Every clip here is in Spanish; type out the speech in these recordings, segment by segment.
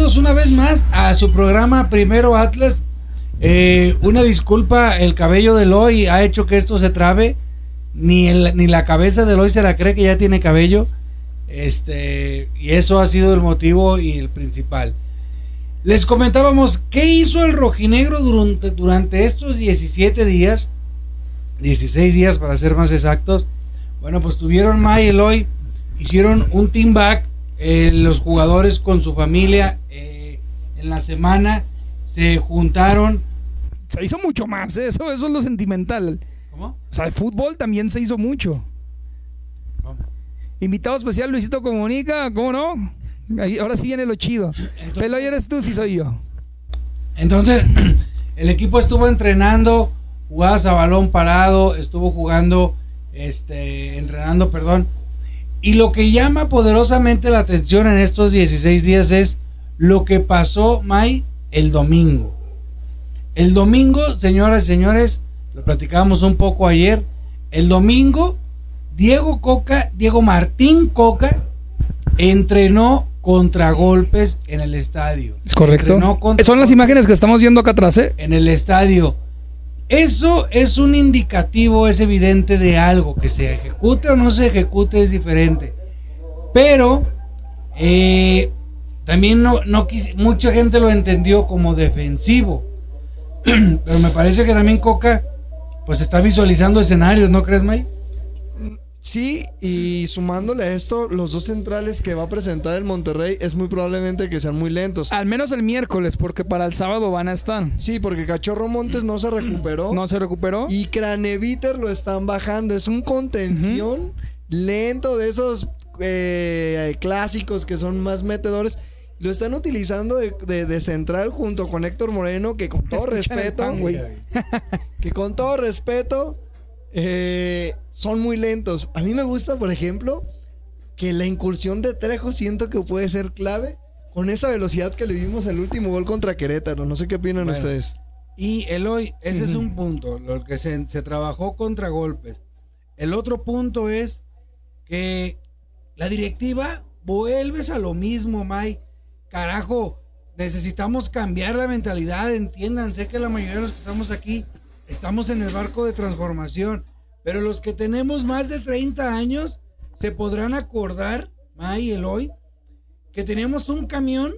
una vez más a su programa Primero Atlas. Eh, una disculpa, el cabello de Eloy ha hecho que esto se trabe. Ni, ni la cabeza de Eloy se la cree que ya tiene cabello. Este, y eso ha sido el motivo y el principal. Les comentábamos qué hizo el rojinegro durante, durante estos 17 días, 16 días para ser más exactos. Bueno, pues tuvieron May y Eloy, hicieron un team back, eh, los jugadores con su familia eh, en la semana se juntaron. Se hizo mucho más, ¿eh? eso, eso es lo sentimental. ¿Cómo? O sea, de fútbol también se hizo mucho. Invitado especial Luisito Comunica, ¿cómo no? Ahí- ahora sí viene lo chido. Pero hoy eres tú, sí soy yo. Entonces, el equipo estuvo entrenando, jugadas a balón parado, estuvo jugando, este, entrenando, perdón. Y lo que llama poderosamente la atención en estos 16 días es lo que pasó, May, el domingo. El domingo, señoras y señores, lo platicábamos un poco ayer. El domingo, Diego Coca, Diego Martín Coca, entrenó contragolpes en el estadio. Es correcto. Son las imágenes que estamos viendo acá atrás, ¿eh? en el estadio. Eso es un indicativo, es evidente de algo, que se ejecute o no se ejecute es diferente. Pero eh, también no, no quis- mucha gente lo entendió como defensivo. Pero me parece que también Coca pues está visualizando escenarios, ¿no crees, May? Sí, y sumándole a esto, los dos centrales que va a presentar el Monterrey es muy probablemente que sean muy lentos. Al menos el miércoles, porque para el sábado van a estar. Sí, porque Cachorro Montes no se recuperó. ¿No se recuperó? Y Craneviter lo están bajando. Es un contención lento de esos eh, clásicos que son más metedores. Lo están utilizando de, de- de central junto con Héctor Moreno, que con todo respeto, pan, que con todo respeto eh, son muy lentos. A mí me gusta, por ejemplo, que la incursión de Trejo siento que puede ser clave con esa velocidad que le vimos el último gol contra Querétaro. No sé qué opinan Bueno. ustedes. Y Eloy, ese es un punto, lo que se, se trabajó contra golpes. El otro punto es que la directiva vuelves a lo mismo, May. Carajo, necesitamos cambiar la mentalidad, entiendan, sé que la mayoría de los que estamos aquí estamos en el barco de transformación, pero los que tenemos más de 30 años se podrán acordar, May y Eloy, que teníamos un camión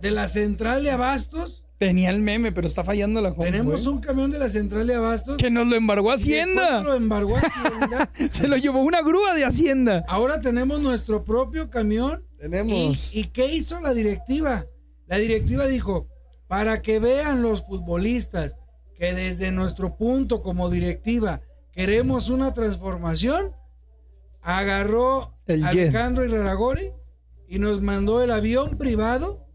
de la central de Abastos Tenía el meme, pero está fallando la compu, tenemos ¿eh? un camión de la central de Abastos. Que nos lo embargó Hacienda. Lo embargó Hacienda. Se lo llevó una grúa de Hacienda. Ahora tenemos nuestro propio camión. Tenemos. ¿Y, y qué hizo la directiva? La directiva dijo, para que vean los futbolistas que desde nuestro punto como directiva queremos una transformación, agarró El. Alejandro Iraragori y nos mandó el avión privado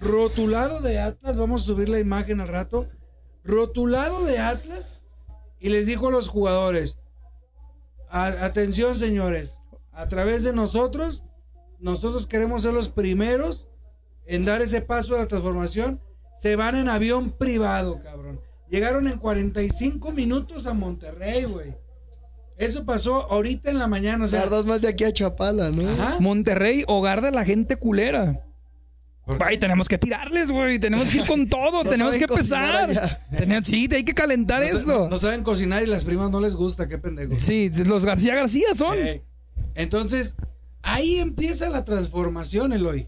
rotulado de Atlas, vamos a subir la imagen al rato, rotulado de Atlas y les dijo a los jugadores, "A- atención señores, a través de nosotros, nosotros queremos ser los primeros en dar ese paso a la transformación, se van en avión privado, cabrón. Llegaron en 45 minutos a Monterrey, güey. Eso pasó ahorita en la mañana, o sea, Tardas más de aquí a Chapala, ¿no? ajá. Monterrey, hogar de la gente culera. Ay, tenemos que tirarles, güey. Tenemos que ir con todo. No tenemos que pesar. Tenemos- sí, hay que calentar No esto. No, no saben cocinar y las primas no les gusta, qué pendejos. Sí, los García García son. Eh, entonces, ahí empieza la transformación, Eloy.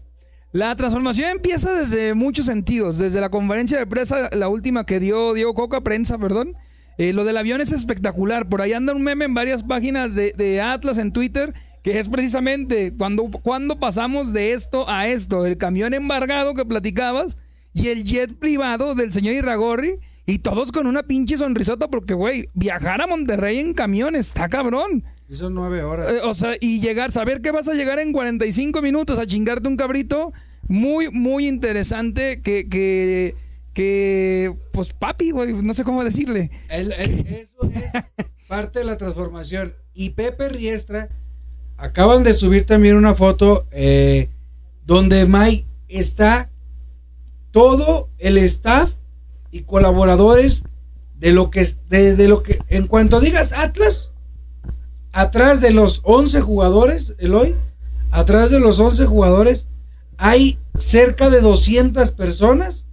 La transformación empieza desde muchos sentidos. Desde la conferencia de prensa, la última que dio Diego Coca, prensa, perdón. Eh, lo del avión es espectacular. Por ahí anda un meme en varias páginas de, de Atlas en Twitter, que es precisamente cuando, cuando pasamos de esto a esto. El camión embargado que platicabas y el jet privado del señor Iragorri. Y todos con una pinche sonrisota porque, güey, viajar a Monterrey en camión está cabrón. Hizo nueve horas. Eh, o sea, y llegar, saber que vas a llegar en 45 minutos a chingarte un cabrito, muy, muy interesante que, que, que pues papi, güey, no sé cómo decirle. El- el- eso es parte de la transformación. Y Pepe Riestra acaban de subir también una foto eh, donde Mike está todo el staff y colaboradores de lo que de, de lo que en cuanto digas Atlas atrás de los 11 jugadores Eloy atrás de los 11 jugadores hay cerca de 200 personas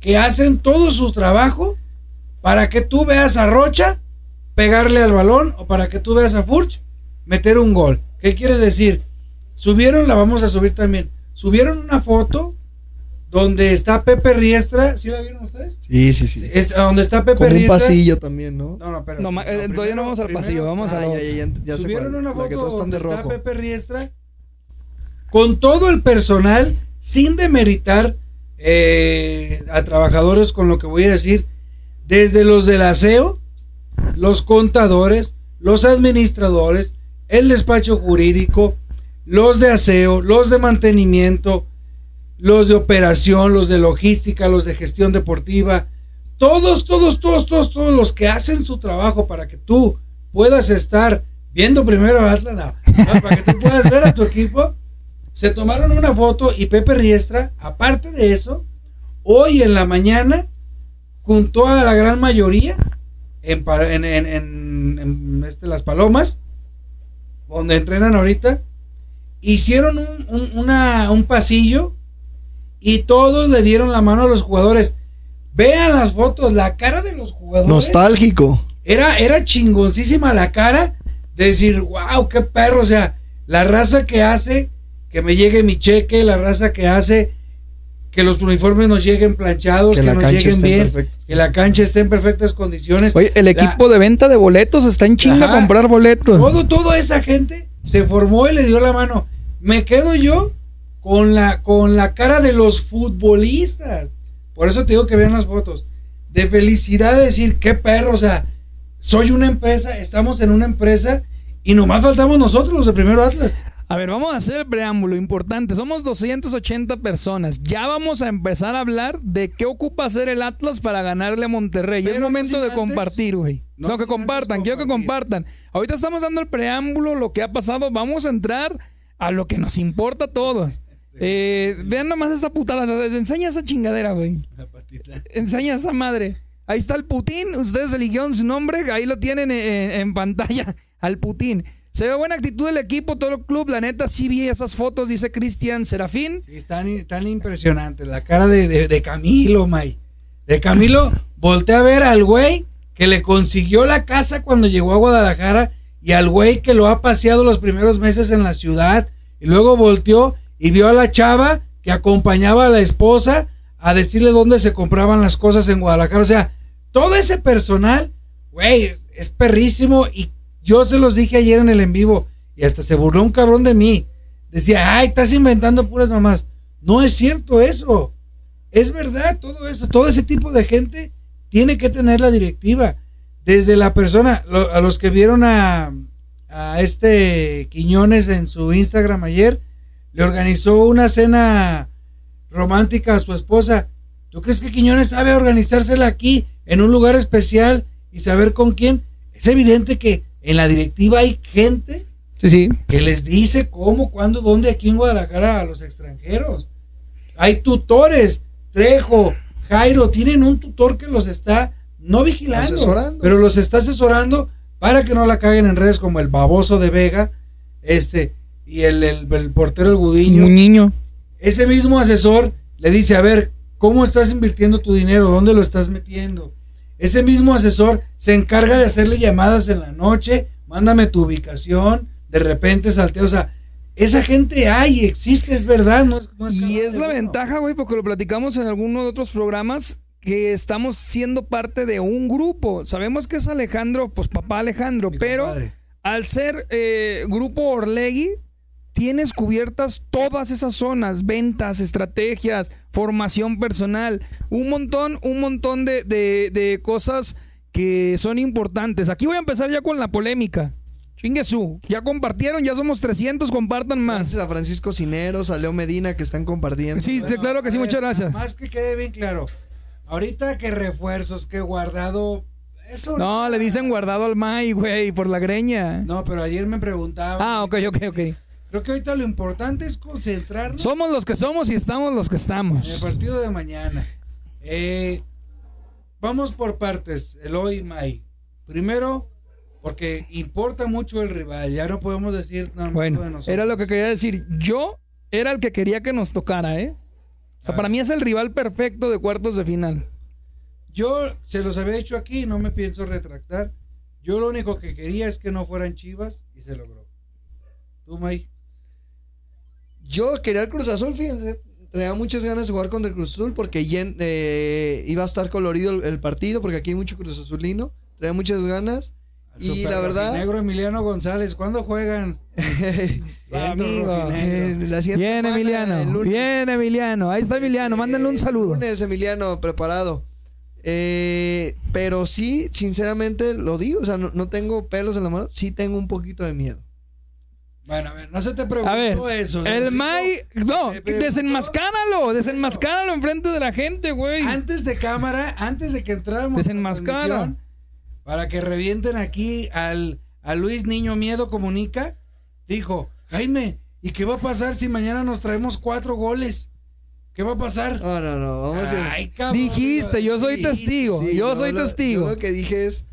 que hacen todo su trabajo para que tú veas a Rocha pegarle al balón o para que tú veas a Furch meter un gol. ¿Qué quiere decir? Subieron, la vamos a subir también. Subieron una foto donde está Pepe Riestra. ¿Sí la vieron ustedes? Sí, sí, sí. Es, donde está Pepe Como un Riestra. pasillo también, ¿no? No, no, pero. No, eh, todavía primero- no vamos al primero- pasillo, vamos a Ah, lo ya, ya, ya, ya Subieron cuál, una foto donde de está. Pepe Riestra con todo el personal sin demeritar eh, a trabajadores con lo que voy a decir desde los del aseo los contadores los administradores el despacho jurídico los de aseo los de mantenimiento los de operación los de logística los de gestión deportiva todos todos todos todos todos los que hacen su trabajo para que tú puedas estar viendo primero a Atlas, no, no, para que tú puedas ver a tu equipo, se tomaron una foto y Pepe Riestra, aparte de eso, hoy en la mañana, junto a la gran mayoría, en, en, en- en- en, este, Las Palomas, donde entrenan ahorita, hicieron un, un- una- un pasillo y todos le dieron la mano a los jugadores. Vean las fotos, la cara de los jugadores. Nostálgico. Era, era chingoncísima la cara de decir, wow, qué perro. O sea, la raza que hace que me llegue mi cheque, la raza que hace que los uniformes nos lleguen planchados, Que que, nos lleguen bien, que la cancha esté en perfectas condiciones. Oye, el La- equipo de venta de boletos está en chinga Ajá. a comprar boletos. todo, toda esa gente se formó y le dio la mano. Me quedo yo con la, con la cara de los futbolistas. Por eso te digo que vean las fotos. De felicidad de decir, qué perro, o sea, soy una empresa, estamos en una empresa y nomás faltamos nosotros los de Primero Atlas. A ver, vamos a hacer el preámbulo importante. Somos 280 personas. Ya vamos a empezar a hablar de qué ocupa hacer el Atlas para ganarle a Monterrey. Pero es momento de compartir, güey. no No, que compartan, quiero que compartan. Ahorita estamos dando el preámbulo, lo que ha pasado. Vamos a entrar a lo que nos importa a todos. Eh, vean nomás esta putada. Enseña esa chingadera, güey. Enseña esa madre. Ahí está el Putin. Ustedes eligieron su nombre. Ahí lo tienen en, en pantalla. Al Putin. Se ve buena actitud del equipo, todo el club. La neta, sí vi esas fotos, dice Cristian Serafín. Sí, tan, tan impresionante. La cara de, de- de Camilo, May. De Camilo, volteé a ver al güey que le consiguió la casa cuando llegó a Guadalajara y al güey que lo ha paseado los primeros meses en la ciudad. Y luego volteó y vio a la chava que acompañaba a la esposa a decirle dónde se compraban las cosas en Guadalajara. O sea, todo ese personal, güey, es perrísimo. Y yo se los dije ayer en el en vivo y hasta se burló un cabrón de mí. Decía, ay, estás inventando puras mamás. No es cierto eso. Es verdad todo eso. Todo ese tipo de gente tiene que tener la directiva. Desde la persona, lo- a los que vieron a, a este Quiñones en su Instagram ayer, le organizó una cena romántica a su esposa. ¿Tú crees que Quiñones sabe organizársela aquí, en un lugar especial y saber con quién? Es evidente que en la directiva hay gente Sí, sí. que les dice cómo, cuándo, dónde aquí en Guadalajara a los extranjeros. Hay tutores, Trejo, Jairo, tienen un tutor que los está no vigilando, Asesorando. pero los está asesorando para que no la caguen en redes como el baboso de Vega, este, y el, el, el portero el Gudiño. Un niño. Ese mismo asesor le dice, a ver, ¿cómo estás invirtiendo tu dinero? ¿Dónde lo estás metiendo? Ese mismo asesor se encarga de hacerle llamadas en la noche, mándame tu ubicación, de repente saltea, o sea, esa gente hay, existe, es verdad, no es, no es Y es la uno. ventaja, güey, porque lo platicamos en alguno de otros programas, que estamos siendo parte de un grupo. Sabemos que es Alejandro, pues papá Alejandro, Mi pero compadre. al ser eh, grupo Orlegui, tienes cubiertas todas esas zonas, ventas, estrategias, formación personal, un montón, un montón de, de- de cosas que son importantes. Aquí voy a empezar ya con la polémica. Chingue su, ya compartieron, ya somos 300, compartan más. Gracias a Francisco Cineros, a Leo Medina que están compartiendo. Sí, sí, claro que sí, ver, muchas gracias. Más que quede bien claro, ahorita que refuerzos, que guardado, eso No, le dicen guardado al May, güey, por la greña. No, pero ayer me preguntaba. Ah, ok, ok, ok. Creo que ahorita lo importante es concentrarnos Somos los que somos y estamos los que en el estamos. partido de mañana. Eh, vamos por partes, Eloy y May. Primero, porque importa mucho el rival, ya no podemos decir nada más de Bueno, nosotros. era lo que quería decir. Yo era el que quería que nos tocara, ¿eh? O sea, para mí es el rival perfecto de cuartos de final. Yo se los había dicho aquí no me pienso retractar. Yo lo único que quería es que no fueran chivas y se logró. ¿Tú, Mike? Yo quería el Cruz Azul, fíjense. Tenía muchas ganas de jugar contra el Cruz Azul porque eh, iba a estar colorido el, el partido porque aquí hay mucho Cruz Azulino. Traía muchas ganas. Al Y super la verdad- Negro Emiliano González, ¿cuándo juegan? Amigo, Eh, Bien, Emiliano. Bien, Emiliano. Ahí está Emiliano. Mándenle un Eh, saludo. Lunes, Emiliano, preparado. Eh, pero sí, sinceramente lo digo, o sea, no, no tengo pelos en la mano, sí tengo un poquito de miedo. Bueno, a ver, no se te preguntó A ver, eso. lo el May. No, desenmascáralo. Desenmascáralo enfrente de la gente, güey. Antes de cámara, antes de que entráramos. a Desenmascara. Para que revienten aquí al, a Luis Niño Miedo Comunica, dijo: Jaime, ¿y qué va a pasar si mañana nos traemos cuatro goles? ¿Qué va a pasar? No, no, no, vamos a Ay, cabrón. Dijiste, yo soy Sí, testigo. Sí, yo no, soy lo- testigo. Yo lo que dije es,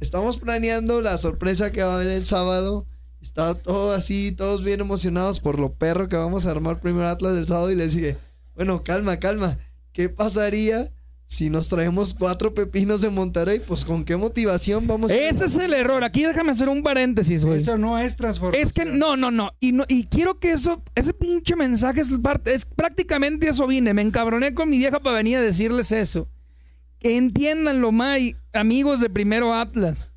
estamos planeando la sorpresa que va a haber el sábado. Está todo así, todos bien emocionados por lo perro que vamos a armar primero Atlas del sábado y les dije, bueno, calma, calma. ¿Qué pasaría si nos traemos cuatro pepinos de Monterrey? Pues con qué motivación vamos a... Ese es el error. Aquí déjame hacer un paréntesis, güey. Eso no es transformación. Es que no, no, no. Y, no. y quiero que eso, ese pinche mensaje es, parte, es prácticamente eso vine. Me encabroné con mi vieja para venir a decirles eso. Entiéndanlo, May, amigos de Primero Atlas.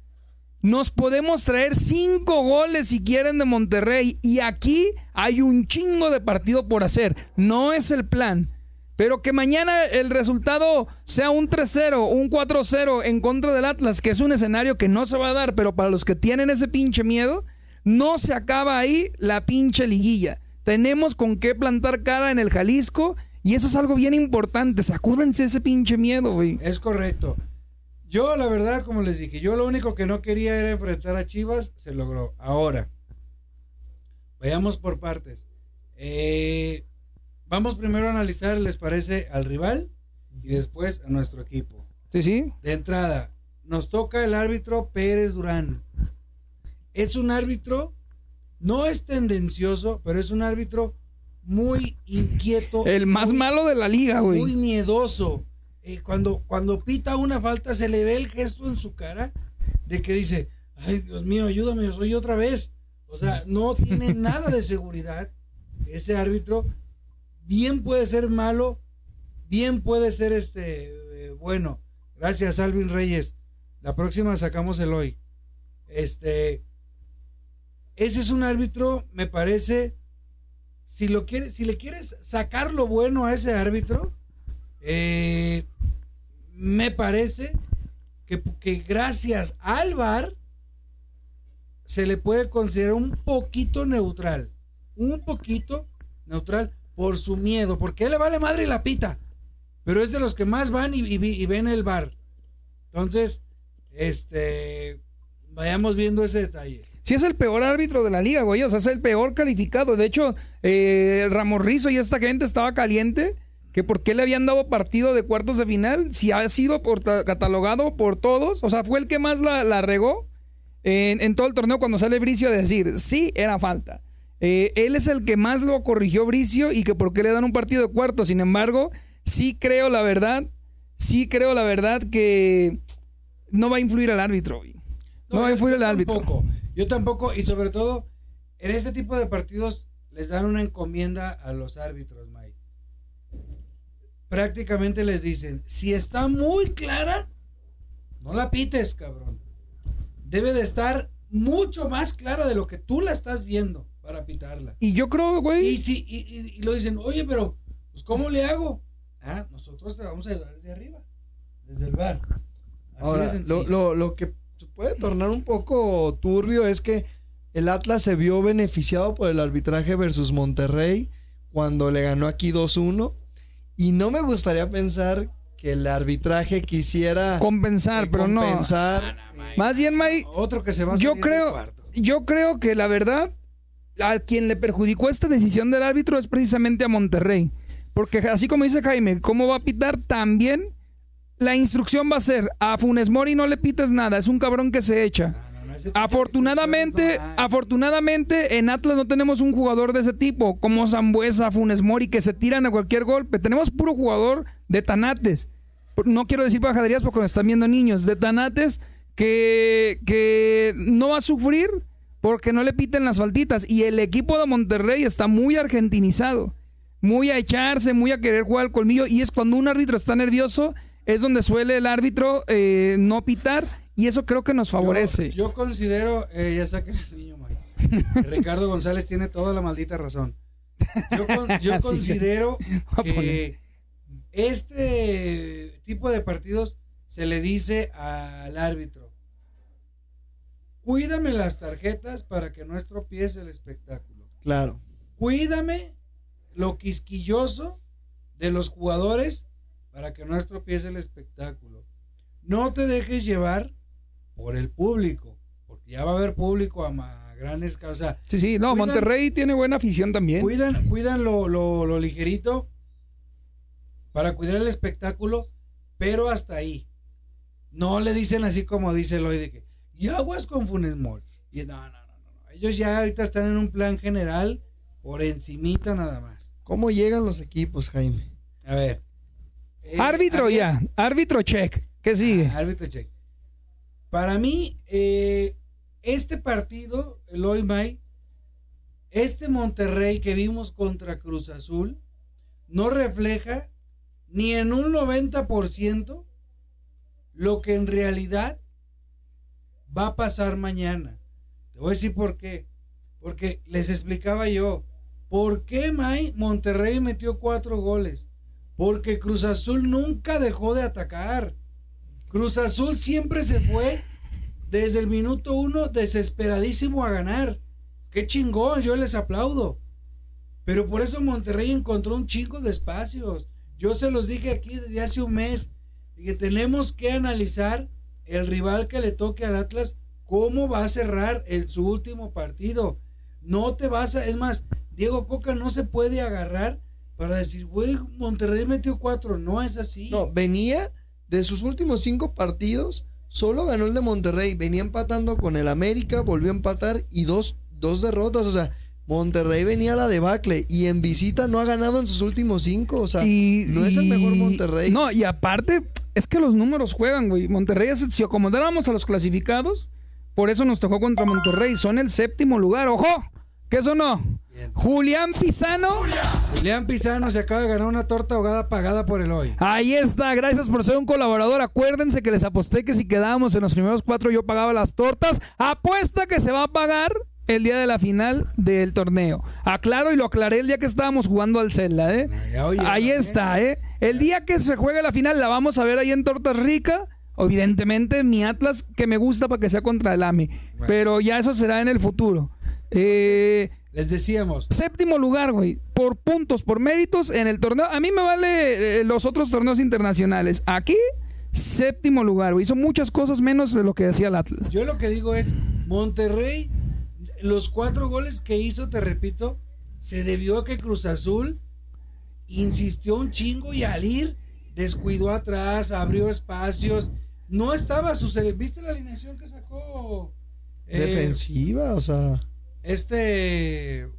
Nos podemos traer cinco goles si quieren de Monterrey. Y aquí hay un chingo de partido por hacer. No es el plan. Pero que mañana el resultado sea un 3-0, un 4-0 en contra del Atlas, que es un escenario que no se va a dar, pero para los que tienen ese pinche miedo, no se acaba ahí la pinche liguilla. Tenemos con qué plantar cara en el Jalisco y eso es algo bien importante. Sacúdense ese pinche miedo, güey. Es correcto. Yo, la verdad, como les dije, yo lo único que no quería era enfrentar a Chivas, se logró. Ahora, vayamos por partes. Eh, vamos primero a analizar, ¿les parece al rival? Y después a nuestro equipo. Sí, sí. De entrada, nos toca el árbitro Pérez Durán. Es un árbitro, no es tendencioso, pero es un árbitro muy inquieto. El más muy- malo de la liga, muy güey. miedoso. Eh, cuando, cuando pita una falta, se le ve el gesto en su cara de que dice, ay Dios mío, ayúdame, soy otra vez. O sea, no tiene nada de seguridad. Ese árbitro bien puede ser malo, bien puede ser este eh, bueno. Gracias, Alvin Reyes. La próxima sacamos el hoy. Este, ese es un árbitro, me parece, si lo quieres, si le quieres sacar lo bueno a ese árbitro, eh, me parece que, que gracias al VAR se le puede considerar un poquito neutral, un poquito neutral por su miedo, porque él le vale madre y la pita, pero es de los que más van y, y- ven el VAR. Entonces, este, vayamos viendo ese detalle. Sí es el peor árbitro de la liga, güey. O sea, es el peor calificado. De hecho, eh, Ramos Rizo y esta gente estaba caliente. Que por qué le habían dado partido de cuartos de final. Si ha sido por- catalogado por todos. O sea, fue el que más la, la regó en, en todo el torneo cuando sale Bricio a decir, sí, era falta. Eh, él es el que más lo corrigió Bricio y que por qué le dan un partido de cuartos. Sin embargo, sí creo la verdad, sí creo la verdad que no va a influir al árbitro, güey. No, va a influir al árbitro. Tampoco, yo tampoco, y sobre todo, en este tipo de partidos les dan una encomienda a los árbitros. Prácticamente les dicen, si está muy clara, no la pites, cabrón. Debe de estar mucho más clara de lo que tú la estás viendo para pitarla. Y yo creo, güey. Y, si, y, y- y lo dicen, oye, pero, pues, ¿cómo le hago? Ah, nosotros te vamos a ayudar desde arriba, desde el bar. Así Ahora, lo, lo- lo que se puede tornar un poco turbio es que el Atlas se vio beneficiado por el arbitraje versus Monterrey cuando le ganó aquí 2-1. Y no me gustaría pensar que el arbitraje quisiera compensar, pero no. compensar. Más bien, May, Otro que se va a yo creo, yo creo que la verdad, a quien le perjudicó esta decisión del árbitro es precisamente a Monterrey. Porque así como dice Jaime, ¿cómo va a pitar? También la instrucción va a ser, a Funes Mori no le pites nada, es un cabrón que se echa. Afortunadamente, afortunadamente en Atlas no tenemos un jugador de ese tipo, como Zambuesa, Funes Mori, que se tiran a cualquier golpe. Tenemos puro jugador de tanates. No quiero decir bajaderías porque nos están viendo niños, de tanates que, que no va a sufrir porque no le piten las faltitas. Y el equipo de Monterrey está muy argentinizado, muy a echarse, muy a querer jugar al colmillo. Y es cuando un árbitro está nervioso, es donde suele el árbitro eh, no pitar. Y eso creo que nos favorece. Yo, yo considero, eh, ya saquen el niño, Mike. Ricardo González tiene toda la maldita razón. Yo, con- yo considero que este tipo de partidos se le dice al árbitro, cuídame las tarjetas para que no estropiece el espectáculo. Claro. Cuídame lo quisquilloso de los jugadores para que no estropiece el espectáculo. No te dejes llevar por el público, porque ya va a haber público a, a gran escala. O sea, Sí, sí, no, Cuidan- Monterrey tiene buena afición también. cuidan, cuidan lo, lo- lo ligerito para cuidar el espectáculo, pero hasta ahí. No le dicen así como dice Lloyd de que y aguas con Funes Mori. Y no, no, no, no, no. Ellos ya ahorita están en un plan general por encimita nada más. ¿Cómo llegan los equipos, Jaime? A ver. Eh, árbitro ayer- ya, árbitro check. ¿Qué sigue? Ah, árbitro check. Para mí, eh, este partido, el hoy May, este Monterrey que vimos contra Cruz Azul, no refleja ni en un 90% lo que en realidad va a pasar mañana. Te voy a decir por qué. Porque les explicaba yo, ¿por qué May Monterrey metió cuatro goles? Porque Cruz Azul nunca dejó de atacar. Cruz Azul siempre se fue desde el minuto uno desesperadísimo a ganar. Qué chingón, yo les aplaudo. Pero por eso Monterrey encontró un chingo de espacios. Yo se los dije aquí desde hace un mes. Que tenemos que analizar el rival que le toque al Atlas, cómo va a cerrar el, su último partido. No te vas a. Es más, Diego Coca no se puede agarrar para decir, güey, Monterrey metió cuatro. No es así. No, venía de sus últimos cinco partidos, solo ganó el de Monterrey. Venía empatando con el América, volvió a empatar y dos, dos derrotas. O sea, Monterrey venía a la debacle y en visita no ha ganado en sus últimos cinco. O sea, Y- no es el mejor Monterrey. No, y aparte, es que los números juegan, güey. Monterrey, si acomodáramos a los clasificados, por eso nos tocó contra Monterrey. Son el séptimo lugar. ¡Ojo! ¿Qué eso no? Bien. Julián Pizano. Julián Pizano se acaba de ganar una torta ahogada pagada por el hoy. Ahí está, gracias por ser un colaborador. Acuérdense que les aposté que si quedábamos en los primeros cuatro yo pagaba las tortas. Apuesta que se va a pagar el día de la final del torneo. Aclaro y lo aclaré el día que estábamos jugando al Zelda, ¿eh? Oye, ahí también. está, ¿eh? El día que se juegue la final la vamos a ver ahí en Tortas Rica. Evidentemente, mi Atlas que me gusta para que sea contra el AMI. Bueno. Pero ya eso será en el futuro. Eh, Les decíamos, Séptimo lugar, güey. Por puntos, por méritos en el torneo. A mí me vale eh, los otros torneos internacionales. Aquí, séptimo lugar, güey. Hizo muchas cosas menos de lo que decía el Atlas. yo lo que digo es, Monterrey, los cuatro goles que hizo, te repito, se debió a que Cruz Azul insistió un chingo y al ir descuidó atrás, abrió espacios. No estaba su ¿Viste la alineación que sacó? eh, Defensiva, o sea, este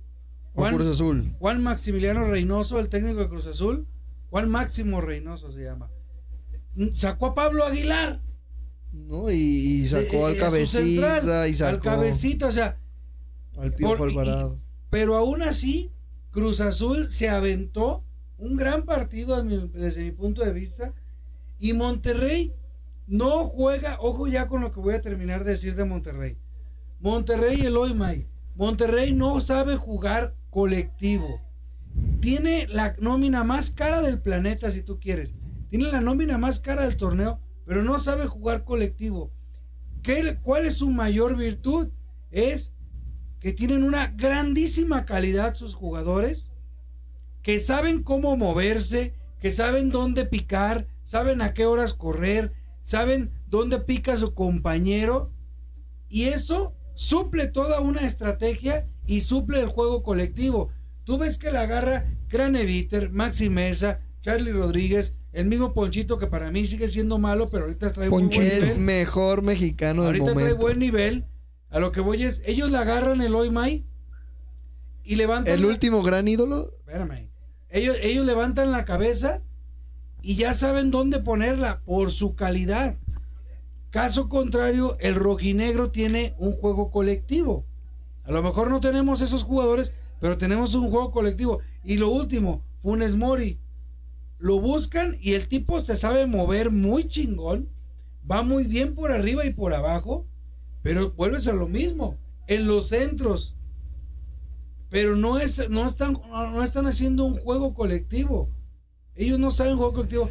Juan, Cruz Azul. Juan Maximiliano Reynoso, el técnico de Cruz Azul. Juan Máximo Reynoso se llama. Sacó a Pablo Aguilar. ¿no? Y, y sacó eh, al su cabecita central, y sacó Al cabecita, o sea, al Piojo Alvarado. pero aún así, Cruz Azul se aventó un gran partido desde mi punto de vista. Y Monterrey no juega, ojo ya con lo que voy a terminar de decir de Monterrey. Monterrey el hoy, May. Monterrey no sabe jugar colectivo. Tiene la nómina más cara del planeta, si tú quieres. Tiene la nómina más cara del torneo, pero no sabe jugar colectivo. ¿Qué, ¿Cuál es su mayor virtud? Es que tienen una grandísima calidad sus jugadores, que saben cómo moverse, que saben dónde picar, saben a qué horas correr, saben dónde pica su compañero, y eso suple toda una estrategia y suple el juego colectivo. Tú ves que la agarra Craneviter, Maxi Mesa, Charlie Rodríguez, el mismo Ponchito que para mí sigue siendo malo, pero ahorita trae muy buen Ponchito. El nivel. mejor mexicano del Ahorita trae momento. buen nivel. A lo que voy es, ellos le agarran el hoy May y levantan. El la- último gran ídolo. Espérame. Ellos, ellos levantan la cabeza y ya saben dónde ponerla por su calidad. Caso contrario, el rojinegro tiene un juego colectivo. A lo mejor no tenemos esos jugadores, pero tenemos un juego colectivo. Y lo último, Funes Mori. Lo buscan y el tipo se sabe mover muy chingón. Va muy bien por arriba y por abajo. Pero vuelves a lo mismo. En los centros. Pero no, es, no, están, no están haciendo un juego colectivo. Ellos no saben juego colectivo.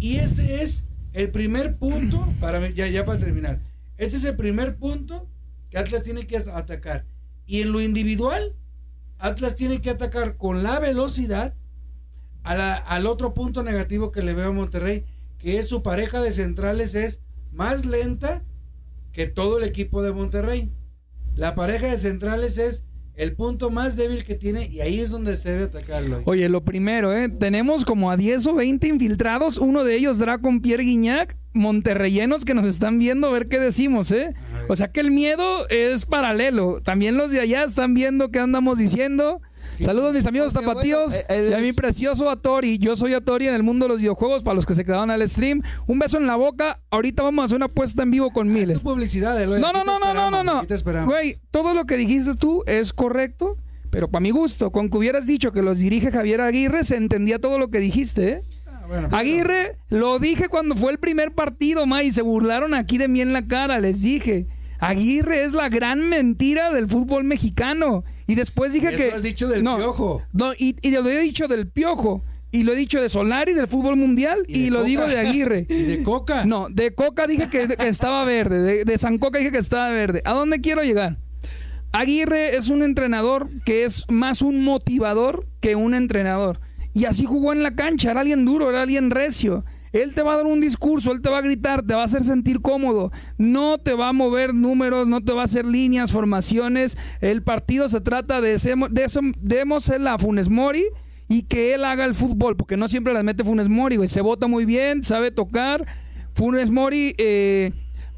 Y ese es el primer punto, para ya, ya para terminar. Ese es el primer punto que Atlas tiene que atacar. Y en lo individual, Atlas tiene que atacar con la velocidad al otro punto negativo que le veo a Monterrey, que es su pareja de centrales es más lenta que todo el equipo de Monterrey. La pareja de centrales es el punto más débil que tiene y ahí es donde se debe atacarlo. Oye, lo primero, ¿eh? Tenemos como a 10 o 20 infiltrados. Uno de ellos, Dracon Pierre Guignac, monterreyenos que nos están viendo, a ver qué decimos, ¿eh? O sea que el miedo es paralelo. También los de allá están viendo qué andamos diciendo. Saludos mis amigos Aunque tapatíos bueno, eh, y a mi precioso Atori. Yo soy Atori en el mundo de los videojuegos para los que se quedaban al stream. Un beso en la boca. Ahorita vamos a hacer una apuesta en vivo con Miller. Tu publicidad, Eloy, No, no, no, no, no, no, no. Güey, todo lo que dijiste tú es correcto, pero para mi gusto, con que hubieras dicho que los dirige Javier Aguirre, se entendía todo lo que dijiste, ¿eh? Ah, bueno, pero- Aguirre, lo dije cuando fue el primer partido, ma, y se burlaron aquí de mí en la cara, les dije. Aguirre es la gran mentira del fútbol mexicano. Y después dije Eso que. has dicho del no, Piojo. No, y, y lo he dicho del Piojo. Y lo he dicho de Solari, del fútbol mundial. Y lo Coca. digo de Aguirre. Y de Coca. No, de Coca dije que, que estaba verde. De, de San Coca dije que estaba verde. ¿A dónde quiero llegar? Aguirre es un entrenador que es más un motivador que un entrenador. Y así jugó en la cancha. Era alguien duro, era alguien recio. Él te va a dar un discurso, él te va a gritar, te va a hacer sentir cómodo. No te va a mover números, no te va a hacer líneas, formaciones. El partido se trata de, de eso, a Funes Mori y que él haga el fútbol, porque no siempre las mete Funes Mori, güey. Se vota muy bien, sabe tocar. Funes Mori eh,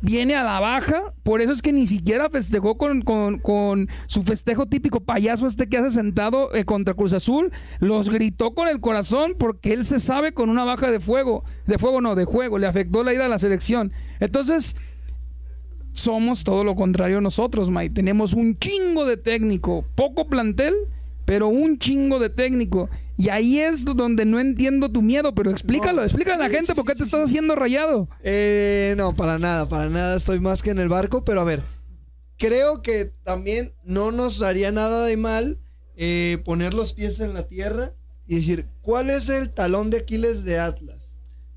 viene a la baja, por eso es que ni siquiera festejó con, con- con su festejo típico payaso este que hace sentado eh, contra Cruz Azul. Los gritó con el corazón porque él se sabe con una baja de fuego. De fuego no, de juego. Le afectó la ida a la selección. Entonces somos todo lo contrario nosotros, Mike. Tenemos un chingo de técnico, poco plantel, pero un chingo de técnico. Y ahí es donde no entiendo tu miedo, pero explícalo, No, explícale a la gente sí, por qué sí, te sí, estás haciendo rayado. Eh, no, para nada, para nada. Estoy más que en el barco, pero a ver. Creo que también no nos haría nada de mal eh, poner los pies en la tierra y decir, ¿cuál es el talón de Aquiles de Atlas?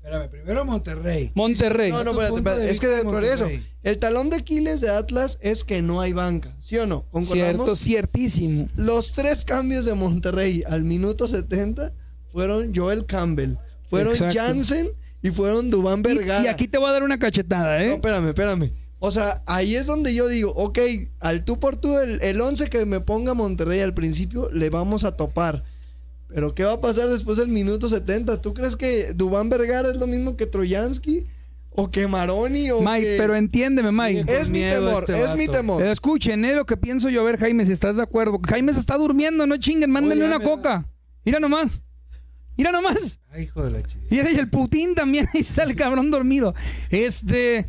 Espérame, primero Monterrey. Monterrey. No, no, espérate, espérate, es que de por eso, el talón de Aquiles de Atlas es que no hay banca, ¿sí o no? Cierto, ¿Concordamos? ciertísimo. Los tres cambios de Monterrey al minuto 70 fueron Joel Campbell, fueron Exacto. Jansen y fueron Dubán Y, Vergara. y aquí te voy a dar una cachetada, No, ¿eh? espérame, espérame. O sea, ahí es donde yo digo, ok, al tú por tú, el, el 11 que me ponga Monterrey al principio, le vamos a topar. Pero ¿qué va a pasar después del minuto 70? ¿Tú crees que Dubán Vergara es lo mismo que Troyansky? ¿O que Maroni? O Mike, que- pero entiéndeme, Mike. Es mi temor, este es mi temor. Escuchen, eh, lo que pienso yo. A ver, Jaime, si estás de acuerdo. Jaime se está durmiendo, no chinguen, mándenle Oye, una coca. Mira nomás. Mira nomás. Ay, hijo de la chica. Y y el Putin también, ahí está el cabrón dormido. Este.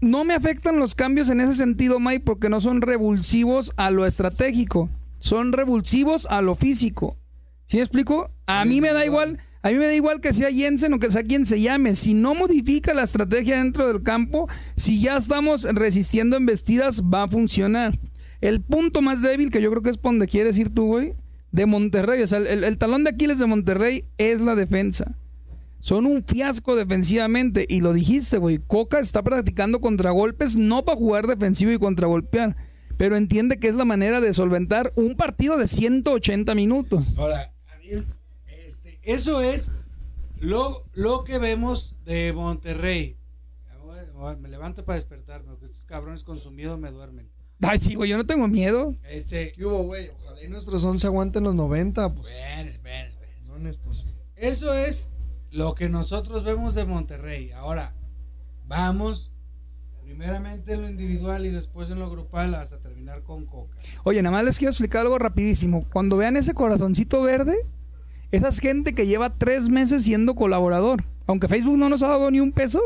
No me afectan los cambios en ese sentido, Mike, porque no son revulsivos a lo estratégico. Son revulsivos a lo físico. ¿Sí me explico? A mí me da igual. A mí me da igual que sea Jensen o que sea quien se llame. Si no modifica la estrategia dentro del campo, si ya estamos resistiendo embestidas, va a funcionar. El punto más débil, que yo creo que es por donde quieres ir tú, güey, de Monterrey. O sea, el, el talón de Aquiles de Monterrey es la defensa. Son un fiasco defensivamente. Y lo dijiste, güey. Coca está practicando contragolpes no para jugar defensivo y contragolpear. Pero entiende que es la manera de solventar un partido de 180 minutos. Ahora, Este, eso es lo, lo que vemos de Monterrey. Me levanto para despertarme, porque estos cabrones con su miedo me duermen. Ay, sí, güey, yo no tengo miedo. Este, ¿Qué hubo, güey? Ojalá y nuestros 11 aguanten los 90. Pues. esperen, esperen, esperen. Sones, pues. Eso es lo que nosotros vemos de Monterrey. Ahora, vamos Primeramente en lo individual y después en lo grupal hasta terminar con Coca. Oye, nada más les quiero explicar algo rapidísimo. Cuando vean ese corazoncito verde, esa es gente que lleva tres meses siendo colaborador. Aunque Facebook no nos ha dado ni un peso,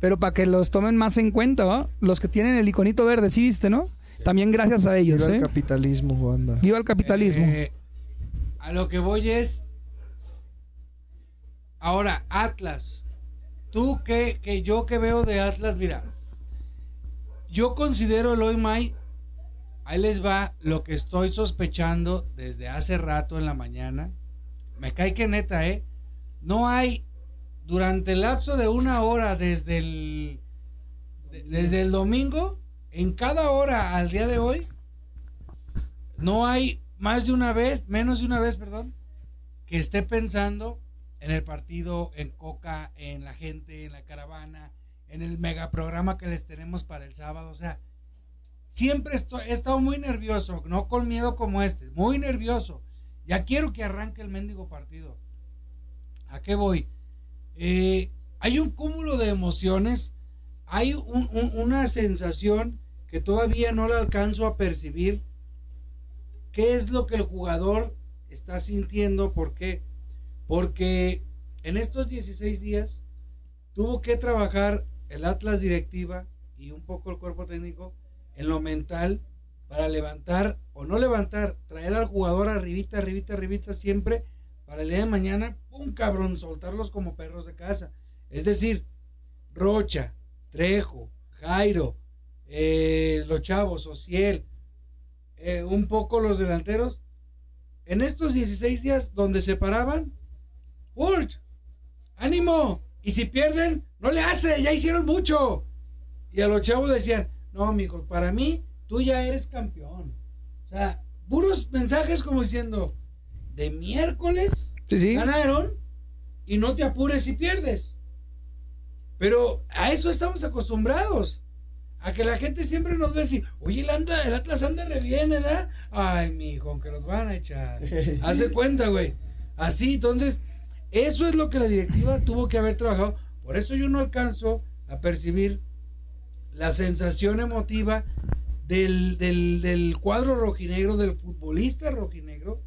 pero para que los tomen más en cuenta, ¿va? Los que tienen el iconito verde, sí viste, ¿no? También gracias a ellos, Viva ¿eh? el capitalismo, Wanda. Viva el capitalismo. Eh, a lo que voy es. Ahora, Atlas. Tú que, que yo que veo de Atlas, mira. Yo considero el hoy May. Ahí les va lo que estoy sospechando desde hace rato en la mañana. Me cae que neta, ¿eh? No hay. Durante el lapso de una hora desde el. de- desde el domingo. En cada hora al día de hoy no hay más de una vez, menos de una vez, perdón, que esté pensando en el partido, en Coca, en la gente, en la caravana, en el megaprograma que les tenemos para el sábado. O sea, siempre estoy, he estado muy nervioso, no con miedo como este, muy nervioso. Ya quiero que arranque el mendigo partido. ¿A qué voy? Eh, hay un cúmulo de emociones, hay un- un- una sensación que todavía no la alcanzo a percibir. ¿Qué es lo que el jugador está sintiendo? ¿Por qué? Porque en estos 16 días tuvo que trabajar el Atlas directiva y un poco el cuerpo técnico en lo mental para levantar o no levantar, traer al jugador arribita, arribita, arribita siempre para el día de mañana, un cabrón, soltarlos como perros de casa. Es decir, Rocha, Trejo, Jairo, eh, los chavos, Ociel, eh, un poco los delanteros. En estos 16 días donde se paraban, ¡Urt! ¡Ánimo! Y si pierden, no le hace, ya hicieron mucho. Y a los chavos decían, no, mijo, para mí, tú ya eres campeón. O sea, puros mensajes como diciendo, de miércoles Sí, sí. ganaron y no te apures si pierdes. Pero a eso estamos acostumbrados. A que la gente siempre nos ve así, oye, el, anda, el Atlas anda re bien, ¿verdad? Ay, mijo, aunque los van a echar. Haz de cuenta, güey. Así, entonces, eso es lo que la directiva tuvo que haber trabajado. Por eso yo no alcanzo a percibir la sensación emotiva del, del, del cuadro rojinegro, del futbolista rojinegro,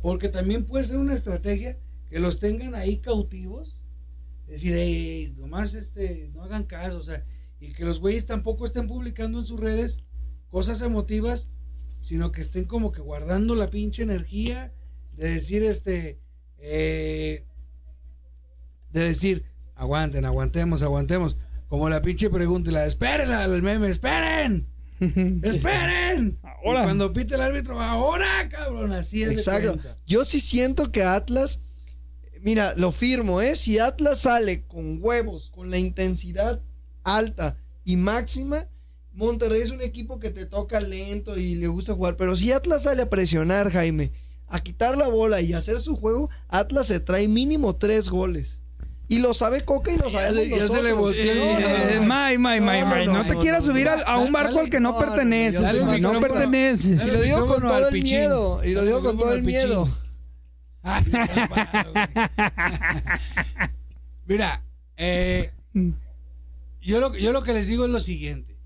porque también puede ser una estrategia que los tengan ahí cautivos. Es decir, "Ey, nomás este, no hagan caso, o sea, y que los güeyes tampoco estén publicando en sus redes cosas emotivas, sino que estén como que guardando la pinche energía de decir, este, eh, de decir, aguanten, aguantemos, aguantemos. Como la pinche pregunta, la esperen al meme, esperen, esperen. Ahora. Y cuando pite el árbitro, ahora, cabrón, así es. Exacto. Yo sí siento que Atlas, mira, lo firmo, ¿eh? Si Atlas sale con huevos, con la intensidad alta y máxima, Monterrey es un equipo que te toca lento y le gusta jugar. Pero si Atlas sale a presionar, Jaime, a quitar la bola y hacer su juego, Atlas se trae mínimo tres goles. Y lo sabe Coca y lo Ya sabemos se- ya se le volteó Eh. May, May, May, No, May, no, te quieras subir al- a un Dale, barco al que no perteneces, no perteneces. Y lo digo con todo el pichín. miedo. Y lo digo con todo el miedo. Ah. Mira, eh, yo, lo, yo lo que les digo es lo siguiente.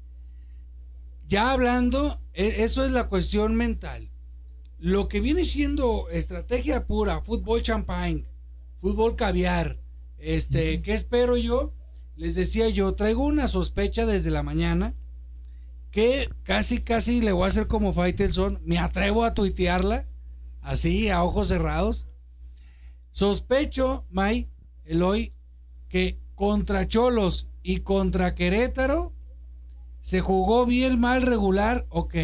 Ya hablando, e- eso es la cuestión mental. Lo que viene siendo estrategia pura, fútbol champagne, fútbol caviar, este, ¿qué espero yo? Les decía yo, traigo una sospecha desde la mañana que casi, casi le voy a hacer como Faitelson, me atrevo a tuitearla, así, a ojos cerrados. Sospecho, May, Eloy, que contra Cholos y contra Querétaro se jugó bien, mal, regular, ok.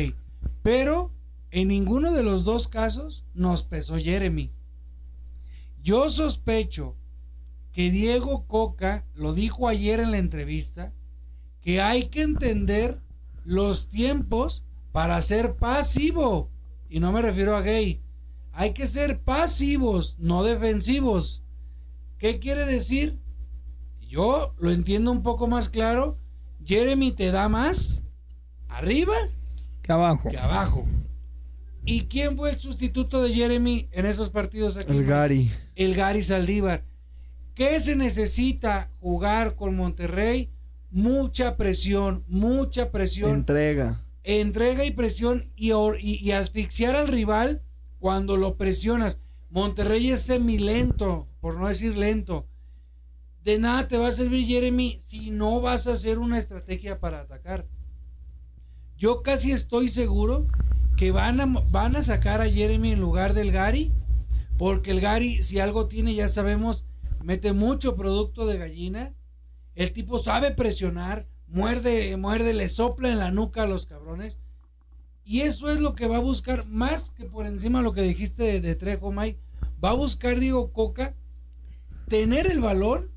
Pero en ninguno de los dos casos nos pesó Jeremy. Yo sospecho que Diego Coca lo dijo ayer en la entrevista, que hay que entender los tiempos para ser pasivo. Y no me refiero a gay. Hay que ser pasivos, no defensivos. ¿Qué quiere decir? Yo lo entiendo un poco más claro. Jeremy te da más arriba Que abajo. que abajo. ¿Y quién fue el sustituto de Jeremy en esos partidos aquí? El Gary. el Gary Saldívar. ¿Qué se necesita jugar con Monterrey? mucha presión, mucha presión. Entrega. Entrega y presión y, or- y- y asfixiar al rival cuando lo presionas. Monterrey es semilento, por no decir lento. De nada te va a servir Jeremy si no vas a hacer una estrategia para atacar. Yo casi estoy seguro que van a, van a sacar a Jeremy en lugar del Gary, porque el Gary, si algo tiene, ya sabemos, mete mucho producto de gallina. El tipo sabe presionar, muerde, muerde, le sopla en la nuca a los cabrones. Y eso es lo que va a buscar, más que por encima de lo que dijiste de, de Trejo, Mike. Va a buscar, digo, Coca, tener el balón,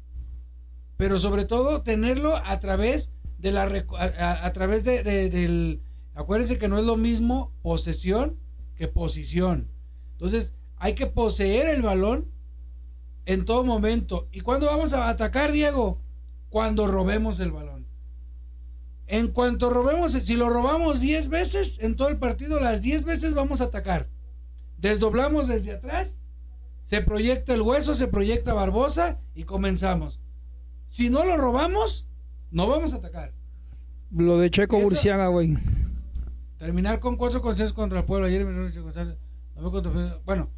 pero sobre todo tenerlo a través de la a, través de- del acuérdense que no es lo mismo posesión que posición entonces hay que poseer el balón en todo momento y cuando vamos a atacar Diego cuando robemos el balón en cuanto robemos si lo robamos 10 veces en todo el partido las 10 veces vamos a atacar desdoblamos desde atrás se proyecta el hueso se proyecta Barbosa y comenzamos si no lo robamos, no vamos a atacar. Lo de Checo Eso- güey. Terminar con cuatro consejos contra el pueblo. Ayer me contra- Bueno,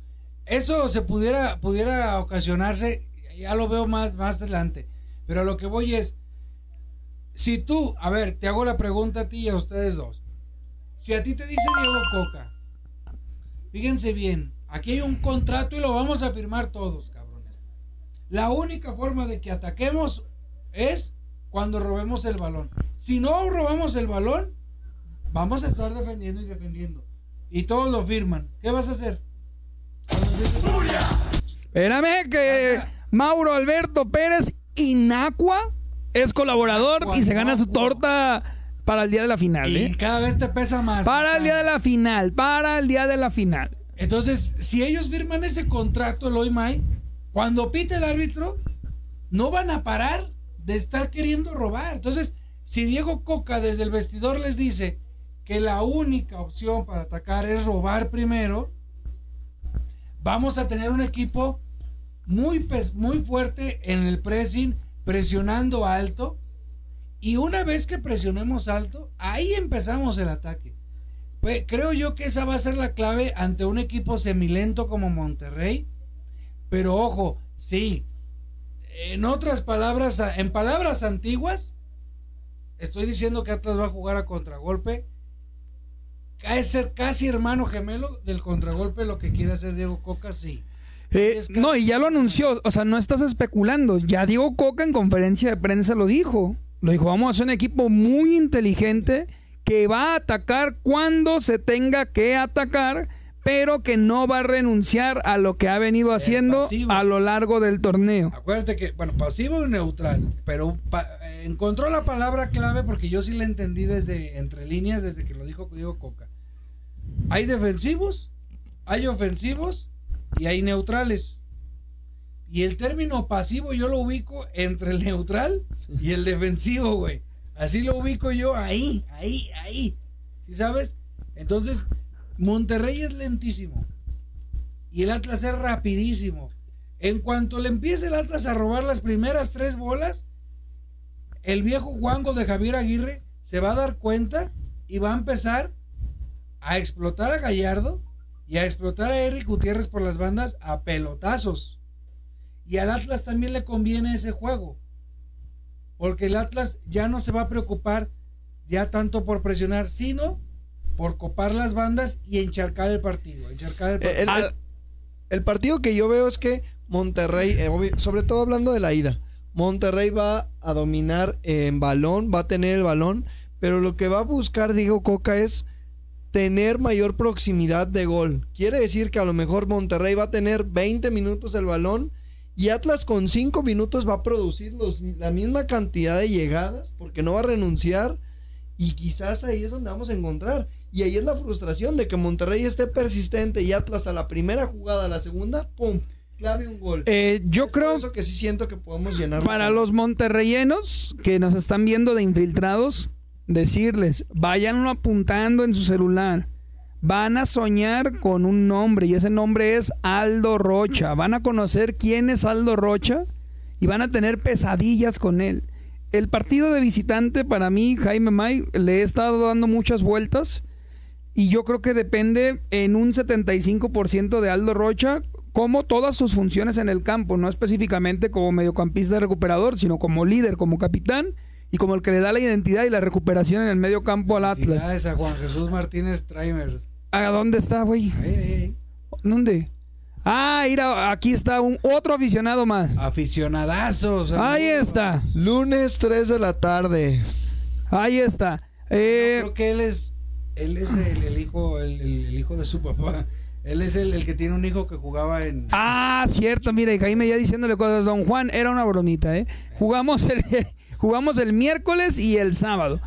eso se pudiera, pudiera ocasionarse, ya lo veo más, más adelante. Pero a lo que voy es, si tú, a ver, te hago la pregunta a ti y a ustedes dos. Si a ti te dice Diego Coca, fíjense bien, aquí hay un contrato y lo vamos a firmar todos, cabrones. La única forma de que ataquemos es cuando robemos el balón. Si no robamos el balón, vamos a estar defendiendo y defendiendo. Y todos lo firman. ¿Qué vas a hacer? Espérame que Mauro Alberto Pérez Inacua es colaborador y se gana su torta para el día de la final, Y ¿eh? cada vez te pesa más. Para el día de la final, para el día de la final. Entonces, si ellos firman ese contrato, el hoy May, cuando pite el árbitro, no van a parar de estar queriendo robar. Entonces, si Diego Coca desde el vestidor les dice que la única opción para atacar es robar primero, vamos a tener un equipo muy, muy fuerte en el pressing, presionando alto. Y una vez que presionemos alto, ahí empezamos el ataque. Pues, creo yo que esa va a ser la clave ante un equipo semilento como Monterrey. Pero ojo, sí. En otras palabras, en palabras antiguas, estoy diciendo que Atlas va a jugar a contragolpe. Es ser casi hermano gemelo del contragolpe, lo que quiere hacer Diego Coca, sí. Eh, no, y ya lo anunció, o sea, no estás especulando. Ya Diego Coca en conferencia de prensa lo dijo. Lo dijo, vamos a hacer un equipo muy inteligente que va a atacar cuando se tenga que atacar, pero que no va a renunciar a lo que ha venido haciendo pasivo. a lo largo del torneo. Acuérdate que, bueno, pasivo y neutral, pero pa- eh, encontró la palabra clave porque yo sí la entendí desde entre líneas, desde que lo dijo Diego Coca. Hay defensivos, hay ofensivos y hay neutrales. Y el término pasivo yo lo ubico entre el neutral y el defensivo, güey. Así lo ubico yo ahí, ahí, ahí. ¿Sí sabes? Entonces, Monterrey es lentísimo. Y el Atlas es rapidísimo. En cuanto le empiece el Atlas a robar las primeras tres bolas, el viejo Juango de Javier Aguirre se va a dar cuenta y va a empezar a explotar a Gallardo y a explotar a Eric Gutiérrez por las bandas a pelotazos. Y al Atlas también le conviene ese juego. Porque el Atlas ya no se va a preocupar ya tanto por presionar, sino por copar las bandas y encharcar el partido. Encharcar el partido. El, el- el partido que yo veo es que Monterrey, eh, obvi- sobre todo hablando de la ida, Monterrey va a dominar en balón, va a tener el balón, pero lo que va a buscar Diego Coca es tener mayor proximidad de gol. Quiere decir que a lo mejor Monterrey va a tener 20 minutos el balón y Atlas con 5 minutos va a producir los- la misma cantidad de llegadas porque no va a renunciar y quizás ahí es donde vamos a encontrar. Y ahí es la frustración de que Monterrey esté persistente y Atlas a la primera jugada, a la segunda, ¡pum! Clave un gol. Eh, yo Es por creo eso que sí siento que podemos llenar. para los monterreyenos que nos están viendo de infiltrados, decirles, vayan apuntando en su celular. Van a soñar con un nombre y ese nombre es Aldo Rocha. Van a conocer quién es Aldo Rocha y van a tener pesadillas con él. el partido de visitante para mí, Jaime May, le he estado dando muchas vueltas y yo creo que depende en un 75% de Aldo Rocha como todas sus funciones en el campo, no específicamente como mediocampista recuperador, sino como líder, como capitán y como el que le da la identidad y la recuperación en el medio campo al Atlas. a Juan Jesús Martínez Traimer. ¿A dónde está, güey? ¿Dónde? Ah, mira, aquí está un otro aficionado más. Aficionadazos. Ahí está. Lunes 3 de la tarde. Ahí está. Eh, creo que él es, él es el, hijo, el, hijo de su papá. Él es el, que tiene un hijo que jugaba en. Ah, cierto, mira, y Jaime ya diciéndole cosas. Don Juan, era una bromita, ¿eh? Jugamos el, jugamos el miércoles y el sábado.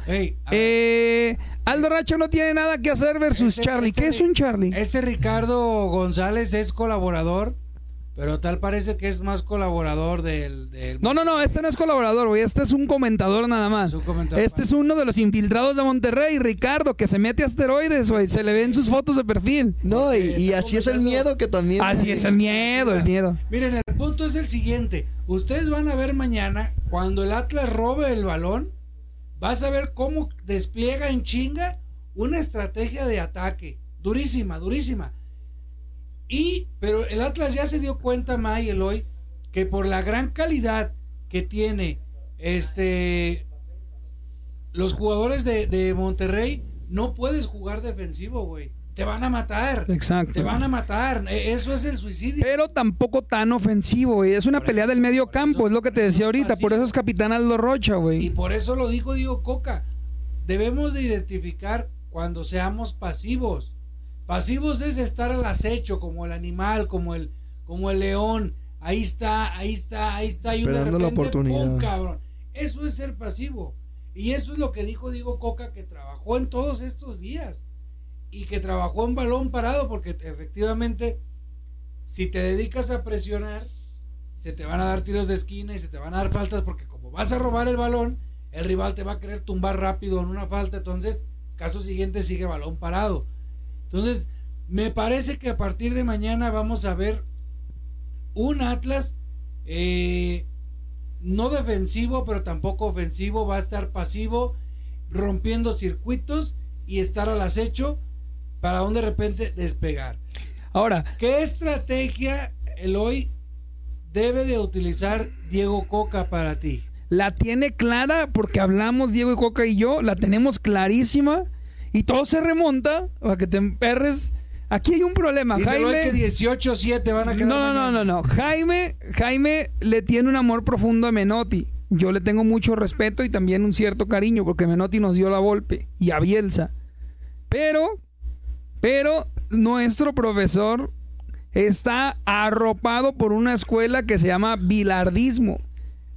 eh, Aldo Racho no tiene nada que hacer versus este, Charlie. ¿Qué este es un Charlie? Este Ricardo González es colaborador, pero tal parece que es más colaborador del... No, no, no, este no es colaborador, güey. Este es un comentador nada más. este es uno de los infiltrados de Monterrey, Ricardo, que se mete a asteroides, güey. Se le ven sus fotos de perfil. No, y, así es el miedo que también... Así es el miedo, el miedo. Miren, el punto es el siguiente. Ustedes van a ver mañana, cuando el Atlas robe el balón vas a ver cómo despliega en chinga una estrategia de ataque. Durísima, durísima. Y, pero el Atlas ya se dio cuenta, May, hoy que por la gran calidad que tiene este los jugadores de, de Monterrey, no puedes jugar defensivo, güey te van a matar. Exacto. Te van a matar. E, eso es el suicidio. Pero tampoco tan ofensivo, güey. Es una pelea del medio campo, es lo que te decía ahorita. Por eso es capitán Aldo Rocha, güey. Y por eso lo dijo Diego Coca. Debemos de identificar cuando seamos pasivos. Pasivos es estar al acecho, como el animal, como el, como el león. Ahí está, ahí está, ahí está. Esperando y la oportunidad. cabrón. Eso es ser pasivo. Y eso es lo que dijo Diego Coca, que trabajó en todos estos días y que trabajó en balón parado, porque efectivamente, si te dedicas a presionar, se te van a dar tiros de esquina y se te van a dar faltas, porque como vas a robar el balón, el rival te va a querer tumbar rápido en una falta, entonces, caso siguiente sigue balón parado. Entonces, me parece que a partir de mañana vamos a ver un Atlas eh, no defensivo, pero tampoco ofensivo, va a estar pasivo, rompiendo circuitos y estar al acecho para un de repente despegar. Ahora, ¿qué estrategia el hoy debe de utilizar Diego Coca para ti? La tiene clara porque hablamos Diego y Coca y yo, la tenemos clarísima y todo se remonta a que te emperres. Aquí hay un problema, Jaime. que 18-7 van a quedar. No, no, no, no, no. Jaime, Jaime le tiene un amor profundo a Menotti. Yo le tengo mucho respeto y también un cierto cariño porque Menotti nos dio la golpe y a Bielsa. Pero pero nuestro profesor está arropado por una escuela que se llama Bilardismo.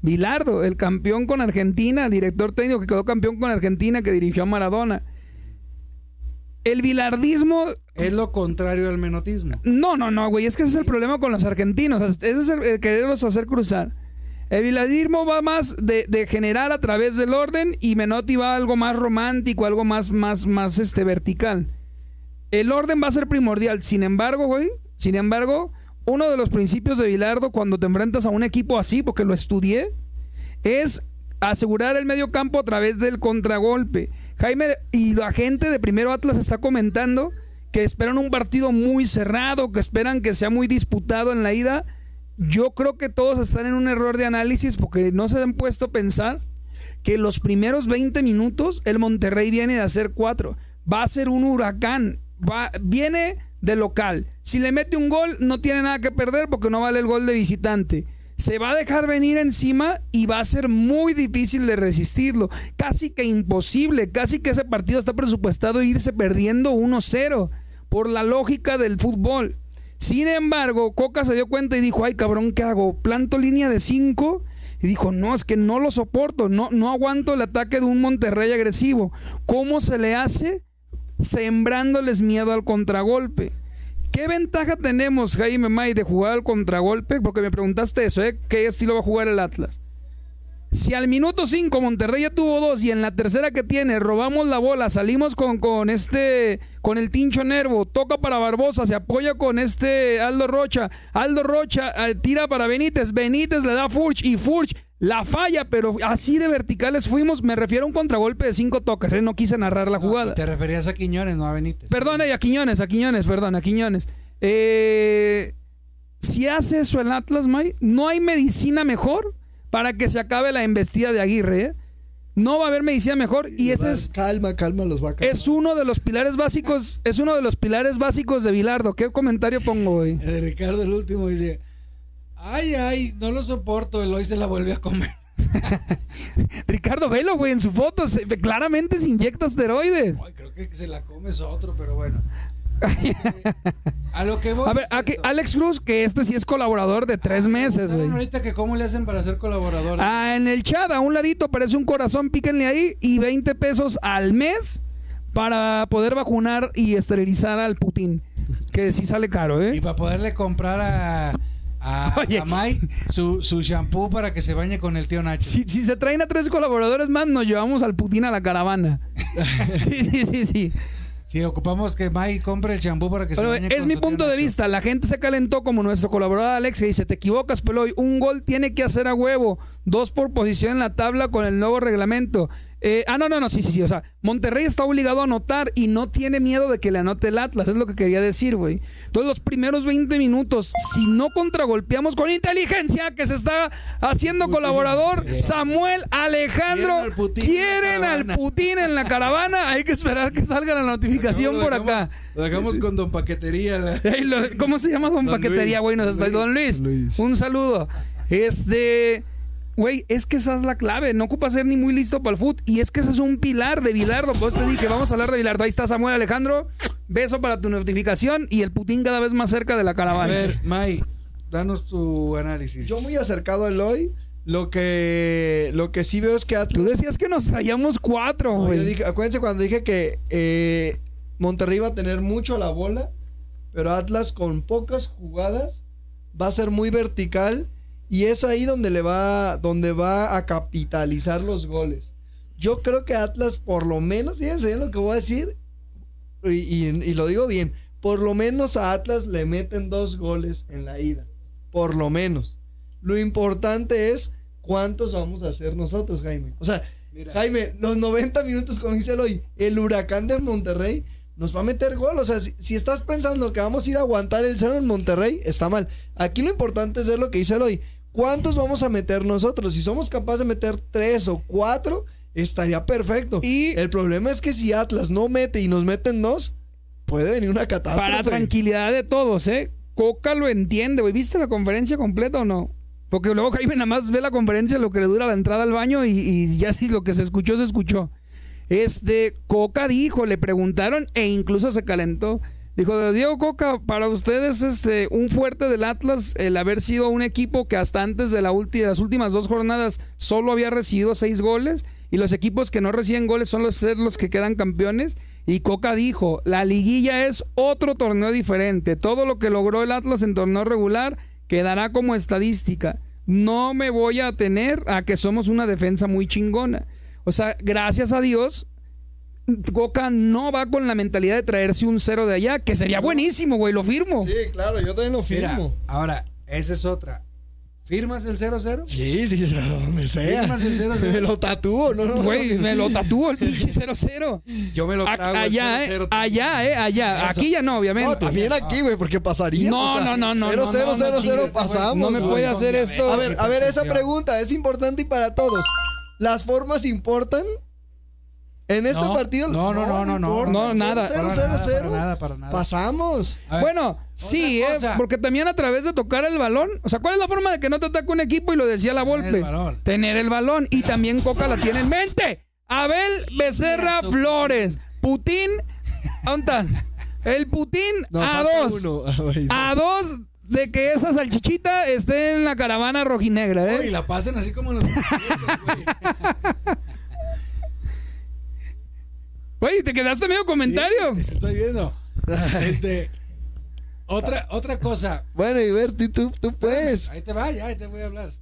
Bilardo, el campeón con Argentina, el director técnico que quedó campeón con Argentina, que dirigió a Maradona. El bilardismo. Es lo contrario al menotismo. No, no, no, güey. Es que ese es el problema con los argentinos. Ese es el, quererlos hacer cruzar. El bilardismo va más de, de, generar a través del orden y Menotti va algo más romántico, algo más, más, más este, vertical. El orden va a ser primordial. Sin embargo, güey, sin embargo, uno de los principios de Bilardo cuando te enfrentas a un equipo así, porque lo estudié, es asegurar el medio campo a través del contragolpe. Jaime y la gente de Primero Atlas está comentando que esperan un partido muy cerrado, que esperan que sea muy disputado en la ida. Yo creo que todos están en un error de análisis porque no se han puesto a pensar que los primeros 20 minutos el Monterrey viene de hacer cuatro. Va a ser un huracán viene de local. Si le mete un gol, no tiene nada que perder porque no vale el gol de visitante. Se va a dejar venir encima y va a ser muy difícil de resistirlo. Casi que imposible. Casi que ese partido está presupuestado irse perdiendo 1-0 por la lógica del fútbol. Sin embargo, Coca se dio cuenta y dijo, ay cabrón, ¿qué hago? ¿Planto línea de 5? Y dijo, no, es que no lo soporto, no, no aguanto el ataque de un Monterrey agresivo. ¿Cómo se le hace? sembrándoles miedo al contragolpe. ¿Qué ventaja tenemos, Jaime May, de jugar al contragolpe? Porque me preguntaste eso, ¿eh? ¿Qué estilo va a jugar el Atlas? Si al minuto 5 Monterrey ya tuvo dos y en la tercera que tiene robamos la bola, salimos con, con este con el Tincho Nervo, toca para Barbosa, se apoya con este Aldo Rocha, Aldo Rocha eh, tira para Benítez, Benítez le da Furch y Furch La falla, pero así de verticales fuimos. Me refiero a un contragolpe de cinco toques. ¿eh? No quise narrar la jugada. Te referías a Quiñones, no a Benítez. Perdón, eh, a Quiñones, a Quiñones, perdón, a Quiñones. Eh, si hace eso el Atlas, May, no hay medicina mejor para que se acabe la embestida de Aguirre. ¿eh? No va a haber medicina mejor y ese es, Calma, calma, los va a calmar. es uno de los pilares básicos, es uno de los pilares básicos de Bilardo. ¿Qué comentario pongo hoy? El de Ricardo, el último, dice: Ay, ay, no lo soporto. El hoy se la vuelve a comer. Ricardo Velo, güey, en su foto se- claramente se inyecta esteroides. Ay, creo que se la come es otro, pero bueno. A lo que voy. A ver, es aquí. Alex Cruz, que este sí es colaborador de tres meses, güey. ahorita que cómo le hacen para ser colaborador. Ah, en el chat, a un ladito parece un corazón, píquenle ahí y 20 pesos al mes para poder vacunar y esterilizar al Putin. Que sí sale caro, Y ¿eh? para poderle comprar a, a, Oye. a Mai su, su shampoo para que se bañe con el tío Nacho. Si, si se traen a tres colaboradores más, nos llevamos al Putin a la caravana. Sí, sí, sí, sí. Si ocupamos que Mai compre el shampoo para que Pero se bañe es con mi su tío punto de Nacho. vista. La gente se calentó como nuestro colaborador Alex que dice, te equivocas, Peloy. Un gol tiene que hacer a huevo. Dos por posición en la tabla con el nuevo reglamento. Eh, ah, no, no, no, sí, sí, sí. O sea, Monterrey está obligado a anotar y no tiene miedo de que le anote el Atlas. Es lo que quería decir, güey. Entonces, los primeros 20 minutos, si no contragolpeamos con inteligencia, que se está haciendo colaborador, Samuel Alejandro, Quieren al Putin en la quieren al caravana. Putin en la caravana. Hay que esperar que salga la notificación por dejamos- acá. Lo dejamos con Don Paquetería. la- ¿Cómo se llama Don, Don Paquetería, güey? Nos está Don Luis. Luis. Un saludo. Este, güey, es que esa es la clave. No ocupa ser ni muy listo para el foot. Y es que ese es un pilar de Bilardo. Pues te dije, vamos a hablar de Bilardo. Ahí está Samuel Alejandro. Beso para tu notificación. Y el Putin cada vez más cerca de la A caravana. ver, Mai, danos tu análisis. Yo muy acercado al hoy. Lo que, lo que sí veo es que Atlas Tú decías que nos traíamos cuatro, güey. acuérdense cuando dije que eh, Monterrey va a tener mucho la bola, pero Atlas con pocas jugadas va a ser muy vertical y es ahí donde le va donde va a capitalizar los goles. Yo creo que Atlas por lo menos, fíjense bien lo que voy a decir y, y- y lo digo bien, por lo menos a Atlas le meten dos goles en la ida, por lo menos. Lo importante es cuántos vamos a hacer nosotros, Jaime. O sea, Mira. Jaime, los 90 minutos, como dice hoy, el huracán de Monterrey nos va a meter gol. O sea, si, si estás pensando que vamos a ir a aguantar el cero en Monterrey, está mal. Aquí lo importante es ver lo que dice hoy. ¿Cuántos vamos a meter nosotros? Si somos capaces de meter tres o cuatro, estaría perfecto. Y- el problema es que si Atlas no mete y nos meten dos, puede venir una catástrofe. Para tranquilidad de todos, ¿eh? Coca lo entiende, güey. ¿Viste la conferencia completa o no? Porque luego Jaime nada más ve la conferencia lo que le dura la entrada al baño y, y ya si lo que se escuchó, se escuchó. Este, Coca dijo, le preguntaron e incluso se calentó. Dijo, Diego Coca, para ustedes este, un fuerte del Atlas el haber sido un equipo que hasta antes de la las últimas dos jornadas solo había recibido seis goles y los equipos que no reciben goles son los, los que quedan campeones. Y Coca dijo, la liguilla es otro torneo diferente. Todo lo que logró el Atlas en torneo regular quedará como estadística. No me voy a atener a que somos una defensa muy chingona. O sea, gracias a Dios, Coca no va con la mentalidad de traerse un cero de allá, que sería buenísimo, güey, lo firmo. Sí, claro, yo también lo Mira, firmo. ahora, esa es otra. ¿Firmas el 0-0? Sí, sí, donde sea. Firmas el 0-0. Me lo tatúo, no, no. Güey, me lo tatúo el pinche 0-0. Yo me lo trago. el Allá, eh, 0-0 allá, eh, allá. Eso. Aquí ya no, No, obviamente. también aquí, güey, porque pasaría. No, o sea, no, no, no, cero, no, cero, no, cero, no cero, chingues, pasamos. no me puede hacer esto. A ver, a ver, esa pregunta es importante y para todos. ¿Las formas importan? En este No, partido. no, no, no, no, no. No, nada. cero, Para cero, nada, cero. para nada, para nada. Pasamos. Ver, Bueno, sí, eh, porque también a través de tocar el balón, o sea, ¿cuál es la forma de que no te ataque un equipo? Y lo decía la Tener Volpe. el balón. Tener el balón. Y también Coca la tiene en mente. Abel Becerra Eso, Flores. Putin. ¿Dónde? El Putin No, a dos. uno. A dos de que esa salchichita esté en la caravana rojinegra, y ¿eh? la pasen así como los. güey. Te quedaste medio comentario. Sí, te estoy viendo. Este, otra, otra cosa. Bueno, y ver, tú, tú, puedes. Ahí te va, ya, ahí te voy a hablar.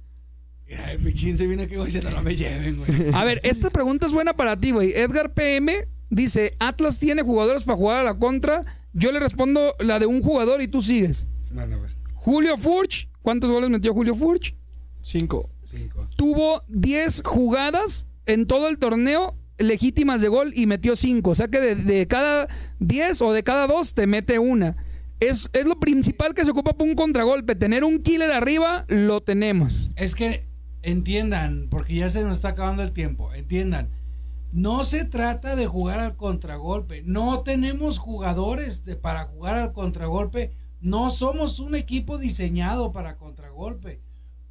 Ay, mi chin se viene aquí, güey, se no me lleven, güey. A ver, esta pregunta es buena para ti, güey. Edgar PM dice, Atlas tiene jugadores para jugar a la contra. Yo le respondo la de un jugador y tú sigues. Bueno, a ver. Julio Furch. ¿Cuántos goles metió Julio Furch? Cinco. Cinco. tuvo 10 jugadas en todo el torneo legítimas de gol y metió 5. O sea que de, cada 10 o de cada 2 te mete una. Es, es lo principal que se ocupa para un contragolpe. Tener un killer arriba, lo tenemos. Es que entiendan, porque ya se nos está acabando el tiempo, entiendan. No se trata de jugar al contragolpe. No tenemos jugadores de- para jugar al contragolpe. No somos un equipo diseñado para contragolpe.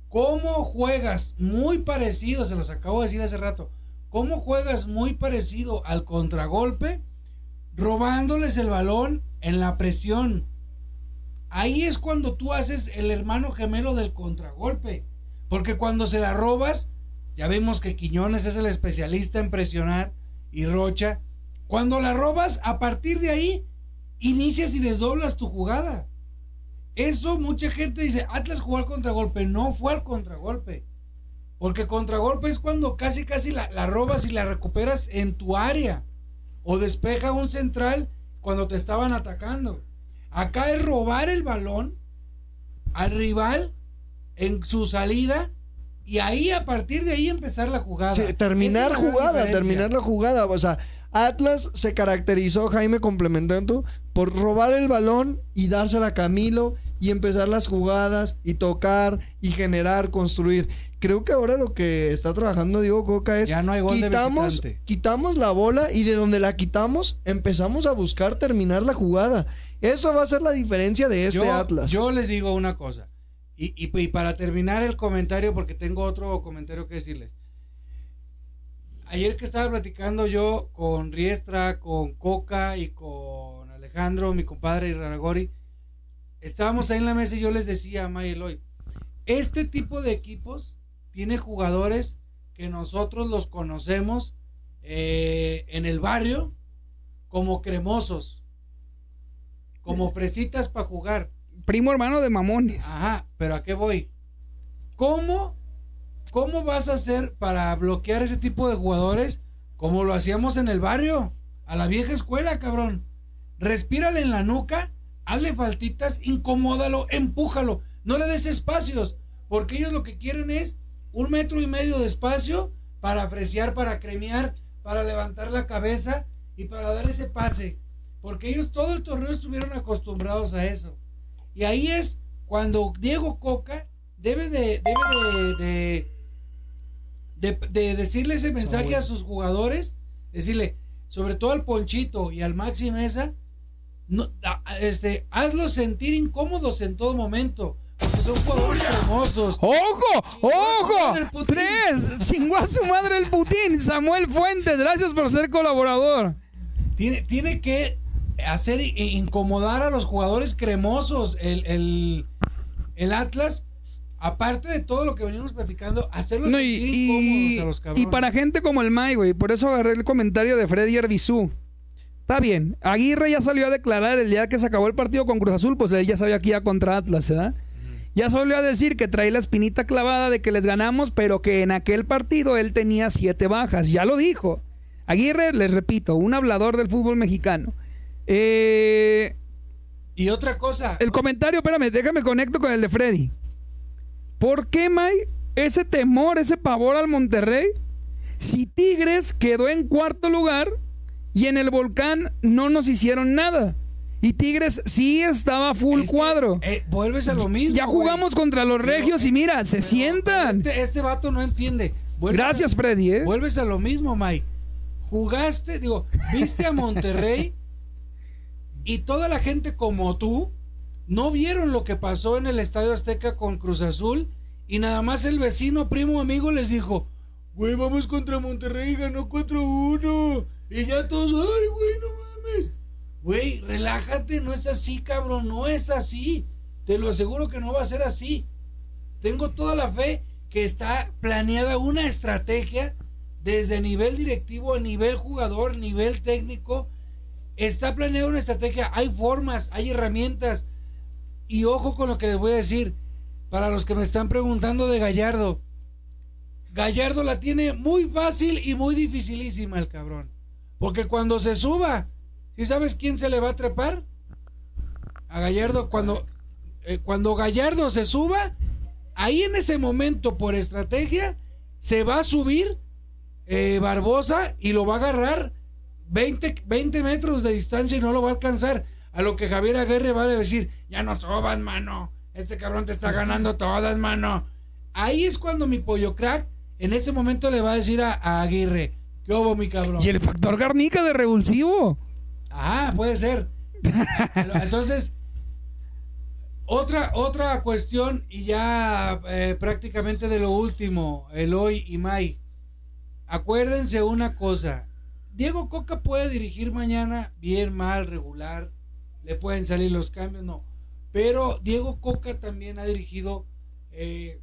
¿Cómo juegas muy parecido? Se los acabo de decir hace rato. ¿Cómo juegas muy parecido al contragolpe? Robándoles el balón en la presión. Ahí es cuando tú haces el hermano gemelo del contragolpe. Porque cuando se la robas, ya vimos que Quiñones es el especialista en presionar y Rocha. Cuando la robas, a partir de ahí, inicias y desdoblas tu jugada. Eso mucha gente dice, Atlas jugó al contragolpe. No fue al contragolpe. Porque contragolpe es cuando casi casi la, la robas y la recuperas en tu área. O despeja un central cuando te estaban atacando. Acá es robar el balón al rival en su salida y ahí a partir de ahí empezar la jugada. Sí, terminar es jugada, terminar la jugada. O sea, Atlas se caracterizó, Jaime complementando, por robar el balón y dársela a Camilo y empezar las jugadas y tocar y generar, construir. Creo que ahora lo que está trabajando Diego Coca es Ya no hay gol de quitamos, quitamos la bola y de donde la quitamos empezamos a buscar terminar la jugada. Esa va a ser la diferencia de este yo, Atlas. yo les digo una cosa. Y, y- y para terminar el comentario, porque tengo otro comentario que decirles. Ayer que estaba platicando yo con Riestra, con Coca y con Alejandro, mi compadre y Raragori, estábamos ahí en la mesa y yo les decía a May y Eloy, este tipo de equipos tiene jugadores que nosotros los conocemos eh, en el barrio como cremosos, como fresitas para jugar. Primo hermano de mamones. Ajá, pero ¿a qué voy? ¿Cómo, ¿Cómo vas a hacer para bloquear ese tipo de jugadores como lo hacíamos en el barrio? A la vieja escuela, cabrón. Respírale en la nuca, hazle faltitas, incomódalo, empújalo. No le des espacios, porque ellos lo que quieren es un metro y medio de espacio para apreciar, para cremear, para levantar la cabeza y para dar ese pase. Porque ellos todo el torneo estuvieron acostumbrados a eso. Y ahí es cuando Diego Coca debe de, debe de, de, de- de decirle ese mensaje a sus jugadores, decirle, sobre todo al Ponchito y al Maxi Mesa, no, este, hazlos sentir incómodos en todo momento, son jugadores hermosos. ¡Ojo! ¡Ojo! ¡Tres! ¡Chingó a su madre el Putin! Samuel Fuentes, gracias por ser colaborador. Tiene, tiene que hacer incomodar a los jugadores cremosos. El, el, el Atlas, aparte de todo lo que venimos platicando, hacerlos No, y, a los cabrones. y para gente como el May, güey, por eso agarré el comentario de Freddy Herbizú. Está bien, Aguirre ya salió a declarar el día que se acabó el partido con Cruz Azul, pues él ya sabía que iba contra Atlas, ¿verdad? Ya salió a decir que trae la espinita clavada de que les ganamos, pero que en aquel partido él tenía siete bajas. Ya lo dijo. Aguirre, les repito, un hablador del fútbol mexicano. Eh, Y otra cosa, el comentario, espérame, déjame conecto con el de Freddy. ¿Por qué, May, ese temor, ese pavor al Monterrey? Si Tigres quedó en cuarto lugar y en el volcán no nos hicieron nada. Y Tigres sí estaba full cuadro. eh, vuelves a lo mismo. ya güey. jugamos contra los Pero, regios y mira, se pero- sientan. Este, este vato no entiende. Vuelves a- Gracias, Freddy, ¿eh? Vuelves a lo mismo, Mike. Jugaste, digo, viste a Monterrey y toda la gente como tú no vieron lo que pasó en el Estadio Azteca con Cruz Azul y nada más el vecino, primo, amigo les dijo, güey, vamos contra Monterrey, ganó 4-1 y ya todos, ay, güey, no mames. Güey, relájate, no es así, cabrón, no es así. Te lo aseguro que no va a ser así. Tengo toda la fe que está planeada una estrategia desde nivel directivo, nivel jugador, nivel técnico. Está planeada una estrategia. Hay formas, hay herramientas. Y ojo con lo que les voy a decir. Para los que me están preguntando de Gallardo. Gallardo la tiene muy fácil y muy dificilísima el cabrón. Porque cuando se suba, ¿sí sabes quién se le va a trepar? A Gallardo cuando, eh, cuando Gallardo se suba, Ahí en ese momento, por estrategia, se va a subir eh, Barbosa y lo va a agarrar 20, 20 metros de distancia y no lo va a alcanzar. A lo que Javier Aguirre va a decir, ya no sobas, mano. Este cabrón te está ganando todas, mano. Ahí es cuando mi pollo crack, en ese momento le va a decir a, Aguirre, ¿qué hubo, mi cabrón? Y el factor Garnica de revulsivo. Ah, puede ser. Entonces, otra, otra cuestión, y ya eh, prácticamente de lo último, Eloy y Mai. Acuérdense una cosa. Diego Coca puede dirigir mañana bien, mal, regular. Le pueden salir los cambios, no. Pero Diego Coca también ha dirigido. Eh,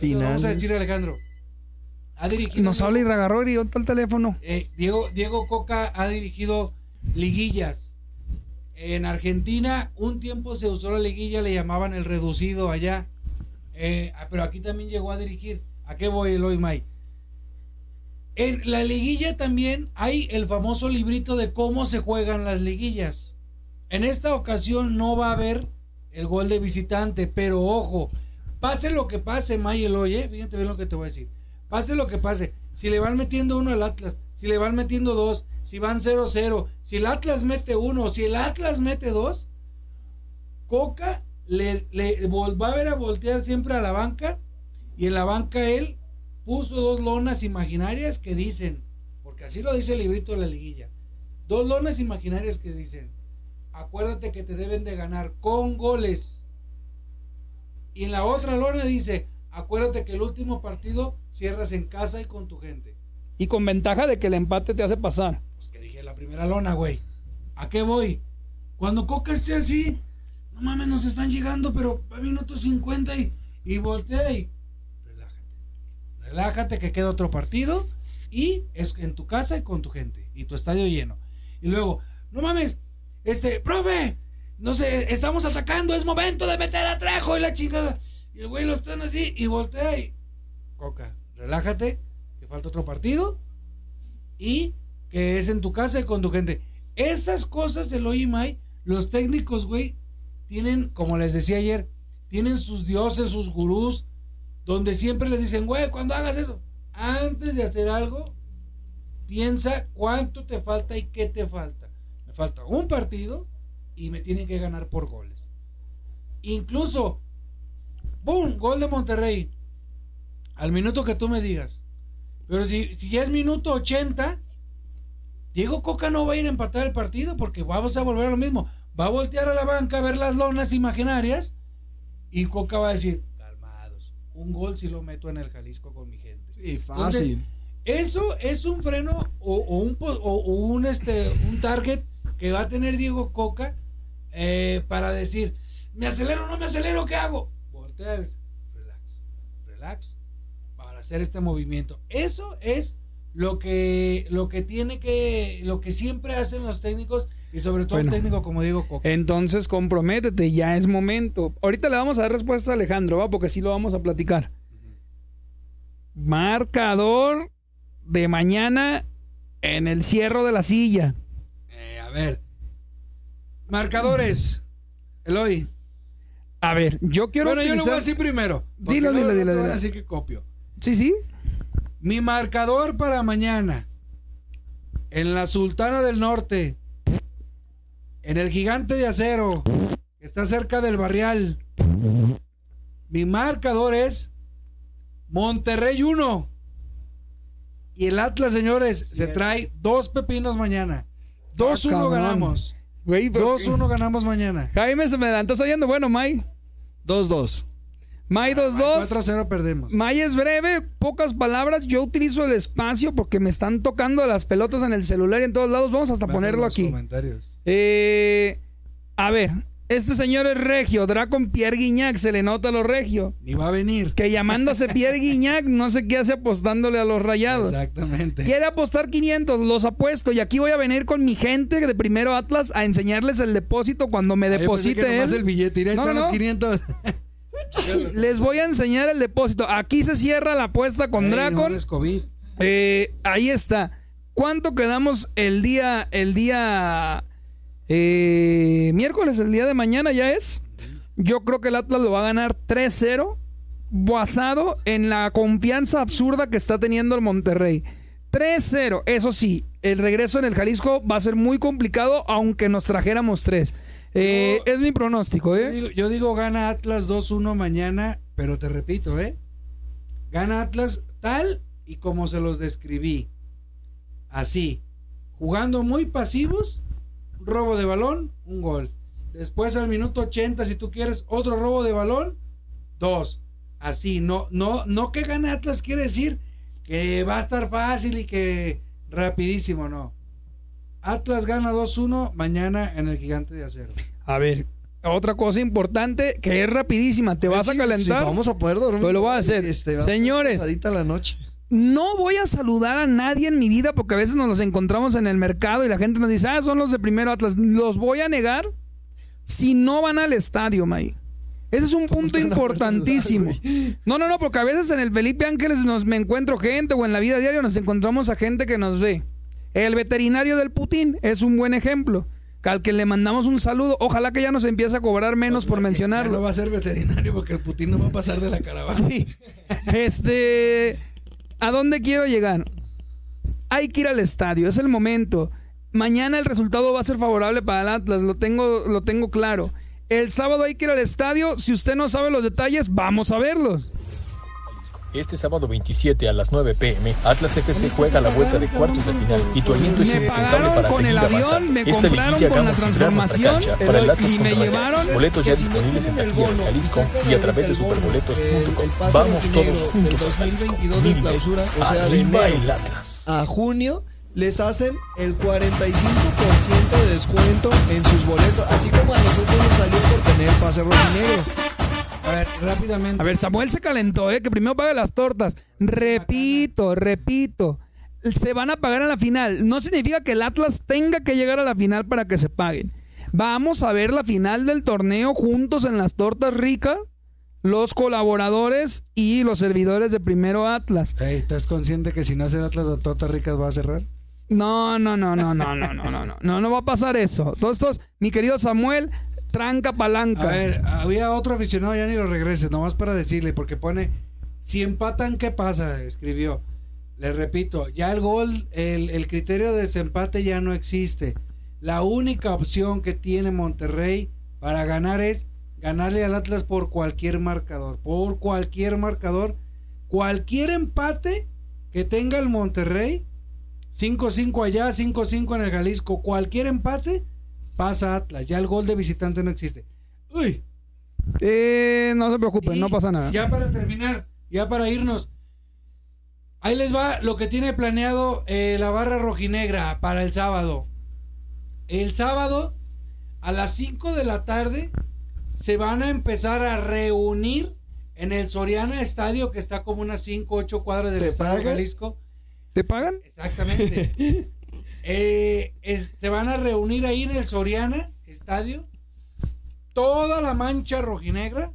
vamos a decir, Alejandro. Ha dirigido. Nos habla Irragarror y otro el teléfono. Eh, Diego, Diego Coca ha dirigido liguillas. En Argentina, un tiempo se usó la liguilla, le llamaban el reducido allá. Eh, pero aquí también llegó a dirigir. ¿A qué voy, Eloy May? En la liguilla también hay el famoso librito de cómo se juegan las liguillas. En esta ocasión no va a haber el gol de visitante, pero ojo, pase lo que pase, May Eloy, ¿eh? fíjate bien lo que te voy a decir. Pase lo que pase, si le van metiendo uno al Atlas, si le van metiendo dos, si van 0-0, si el Atlas mete uno, si el Atlas mete dos, Coca le, le va a ver a voltear siempre a la banca y en la banca él puso dos lonas imaginarias que dicen, porque así lo dice el librito de la liguilla, dos lonas imaginarias que dicen, acuérdate que te deben de ganar con goles. Y en la otra lona dice, acuérdate que el último partido cierras en casa y con tu gente. Y con ventaja de que el empate te hace pasar. Pues que dije la primera lona, güey. ¿A qué voy? Cuando Coca esté así, no mames, nos están llegando, pero a minuto 50 y, y voltea y relájate. Relájate que queda otro partido y es en tu casa y con tu gente y tu estadio lleno. Y luego, no mames, este, profe, no sé, estamos atacando, es momento de meter a Trejo y la chingada. Y el güey lo están así y voltea y. Coca, relájate, que falta otro partido y que es en tu casa y con tu gente. Esas cosas, el Mai, los técnicos, güey, tienen, como les decía ayer, tienen sus dioses, sus gurús, donde siempre le dicen, güey, cuando hagas eso, antes de hacer algo, piensa cuánto te falta y qué te falta. Me falta un partido y me tienen que ganar por goles. Incluso, ¡boom! Gol de Monterrey. Al minuto que tú me digas. Pero si, si ya es minuto 80, Diego Coca no va a ir a empatar el partido porque vamos a volver a lo mismo. Va a voltear a la banca a ver las lonas imaginarias y Coca va a decir, calmados, un gol si lo meto en el Jalisco con mi gente. Sí, fácil. Entonces, eso es un freno o, o un, o, un, este, un target que va a tener Diego Coca eh, para decir, me acelero, no me acelero, ¿qué hago? Voltea, relax, relax, para hacer este movimiento. Eso es lo que, lo que tiene que, lo que siempre hacen los técnicos y sobre todo Bueno. el técnico como Coca. Entonces comprométete, ya es momento. Ahorita le vamos a dar respuesta a Alejandro, ¿va? Porque sí lo vamos a platicar. Marcador de mañana en el cierro de la silla. Eh, a ver, marcadores, Eloy. A ver, yo quiero bueno, yo lo voy a decir primero. Dilo, dilo, dilo, van a dilo. decir que copio. Sí, sí. Mi marcador para mañana. En la Sultana del Norte. En el Gigante de Acero. Que está cerca del Barrial. Mi marcador es Monterrey 1. Y el Atlas, señores, se trae dos pepinos mañana. 2-1 cabrón. ganamos. Güey, pero- 2-1 ganamos mañana. Jaime se me adelantó saliendo. Bueno, May. 2-2. May 2-2. 4-0 perdemos. May es breve, pocas palabras. Yo utilizo el espacio porque me están tocando las pelotas en el celular y en todos lados. Vamos hasta Vean ponerlo los aquí. comentarios. Eh, a ver, este señor es regio. Dracon Pierre Guignac, se le nota lo regio. Ni va a venir. Que llamándose Pierre Guignac, no sé qué hace apostándole a los rayados. Exactamente. Quiere apostar 500, los apuesto. Y aquí voy a venir con mi gente de primero Atlas a enseñarles el depósito cuando me yo pensé que deposite el billete. No, no, los no. 500. Les voy a enseñar el depósito. Aquí se cierra la apuesta con Dracon. no es COVID. Eh, ahí está. ¿Cuánto quedamos el día, el día eh, miércoles, el día de mañana ya es? Yo creo que el Atlas lo va a ganar 3-0, basado en la confianza absurda que está teniendo el Monterrey. 3-0, eso sí, el regreso en el Jalisco va a ser muy complicado, aunque nos trajéramos 3. Eh, Yo- es mi pronóstico, Yo ¿eh? digo, yo digo gana Atlas 2-1 mañana, pero te repito, ¿eh? Gana Atlas tal y como se los describí. Así. Jugando muy pasivos, robo de balón, un gol. Después al minuto 80, si tú quieres, otro robo de balón, dos. Así, no, no, no que gane Atlas quiere decir que va a estar fácil y que rapidísimo, no. Atlas gana 2-1 mañana en el gigante de acero. A ver, otra cosa importante que es rapidísima, te vas a Sí, calentar. vamos a poder dormir. Pues lo voy a hacer. va a estar Señores. pesadita la noche. No voy a saludar a nadie en mi vida porque a veces nos los encontramos en el mercado y la gente nos dice, ah, son los de primero Atlas. Los voy a negar si no van al estadio, May. Ese es un punto importantísimo. No, no, no, porque a veces en el Felipe Ángeles nos me encuentro gente o en la vida diaria nos encontramos a gente que nos ve. El veterinario del Putin es un buen ejemplo. Al que le mandamos un saludo. Ojalá que ya nos empiece a cobrar menos por Ya no mencionarlo. va a ser veterinario porque el Putin no va a pasar de la caravana. Sí. Este. ¿A dónde quiero llegar? Hay que ir al estadio, es el momento. Mañana el resultado va a ser favorable para el Atlas, lo tengo, lo tengo claro. El sábado hay que ir al estadio. Si usted no sabe los detalles, vamos a verlos. Este sábado 27 a las 9 pm, Atlas FC juega la vuelta de cuartos de final y tu aliento es indispensable para con seguir el avión, avanzando. me Esta liguilla la nuestra transformación, cancha para el Atlas y me llevaron-. Boletos ya disponibles en taquilla bono, Jalisco y a través de superboletos.com. pase Vamos todos juntos al Jalisco. 2022 de Mil clausura, veces. de Arriba el Atlas. A junio les hacen el 45% de descuento en sus boletos, así como a nosotros nos salió por tener pase rojinegro. A ver, rápidamente. A ver, Samuel se calentó, ¿eh? Que primero pague las tortas. Repito, repito. Se van a pagar en la final. No significa que el Atlas tenga que llegar a la final para que se paguen. Vamos a ver la final del torneo juntos en las tortas ricas. Los colaboradores y los servidores de Primero Atlas. Ey, ¿Estás consciente que si no hace Atlas de Tortas Ricas va a cerrar? No, no, no, no, no, no, no, no, no. No, no va a pasar eso. Todos estos, mi querido Samuel, tranca palanca. A ver, había otro aficionado, ya ni lo regrese, nomás para decirle, porque pone, si empatan, ¿qué pasa? Escribió. Le repito, ya el gol, el, el criterio de desempate ya no existe. La única opción que tiene Monterrey para ganar es ganarle al Atlas por cualquier marcador. Por cualquier marcador. Cualquier empate que tenga el Monterrey, 5-5 allá, 5-5 en el Jalisco, cualquier empate, pasa Atlas. Ya el gol de visitante no existe. Uy, Eh, no se preocupen, y no pasa nada. Ya para terminar, ya para irnos. Ahí les va lo que tiene planeado eh, la barra rojinegra para el sábado. El sábado a las 5 de la tarde se van a empezar a reunir en el Soriana Estadio que está como unas 5 8 cuadras del ¿Te Estadio pagan? Jalisco. ¿Te pagan? Exactamente. Eh, es- se van a reunir ahí en el Soriana Estadio toda la mancha rojinegra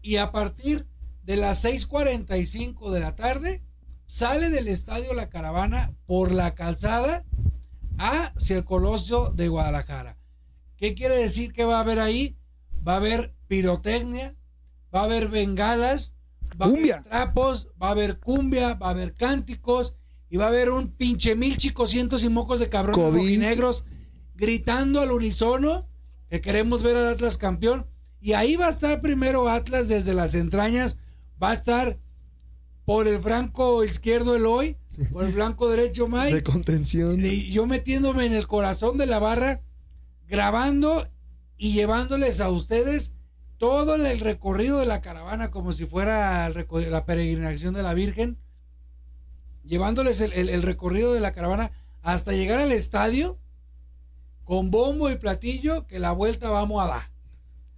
y a partir de las 6:45 de la tarde sale del estadio la caravana por la calzada hacia el Colosio de Guadalajara. ¿Qué quiere decir que va a haber ahí? Va a haber pirotecnia, va a haber bengalas, va a Cumbia. haber trapos, va a haber cumbia, va a haber cánticos y va a haber un pinche mil chicocientos y mocos de cabrones rojinegros gritando al unísono que queremos ver al Atlas campeón. Y ahí va a estar primero Atlas desde las entrañas, va a estar por el franco izquierdo Eloy, por el blanco derecho De Mike, contención. y yo metiéndome en el corazón de la barra, grabando y llevándoles a ustedes todo el recorrido de la caravana como si fuera la peregrinación de la Virgen, llevándoles el, el- el recorrido de la caravana hasta llegar al estadio con bombo y platillo que la vuelta vamos a dar.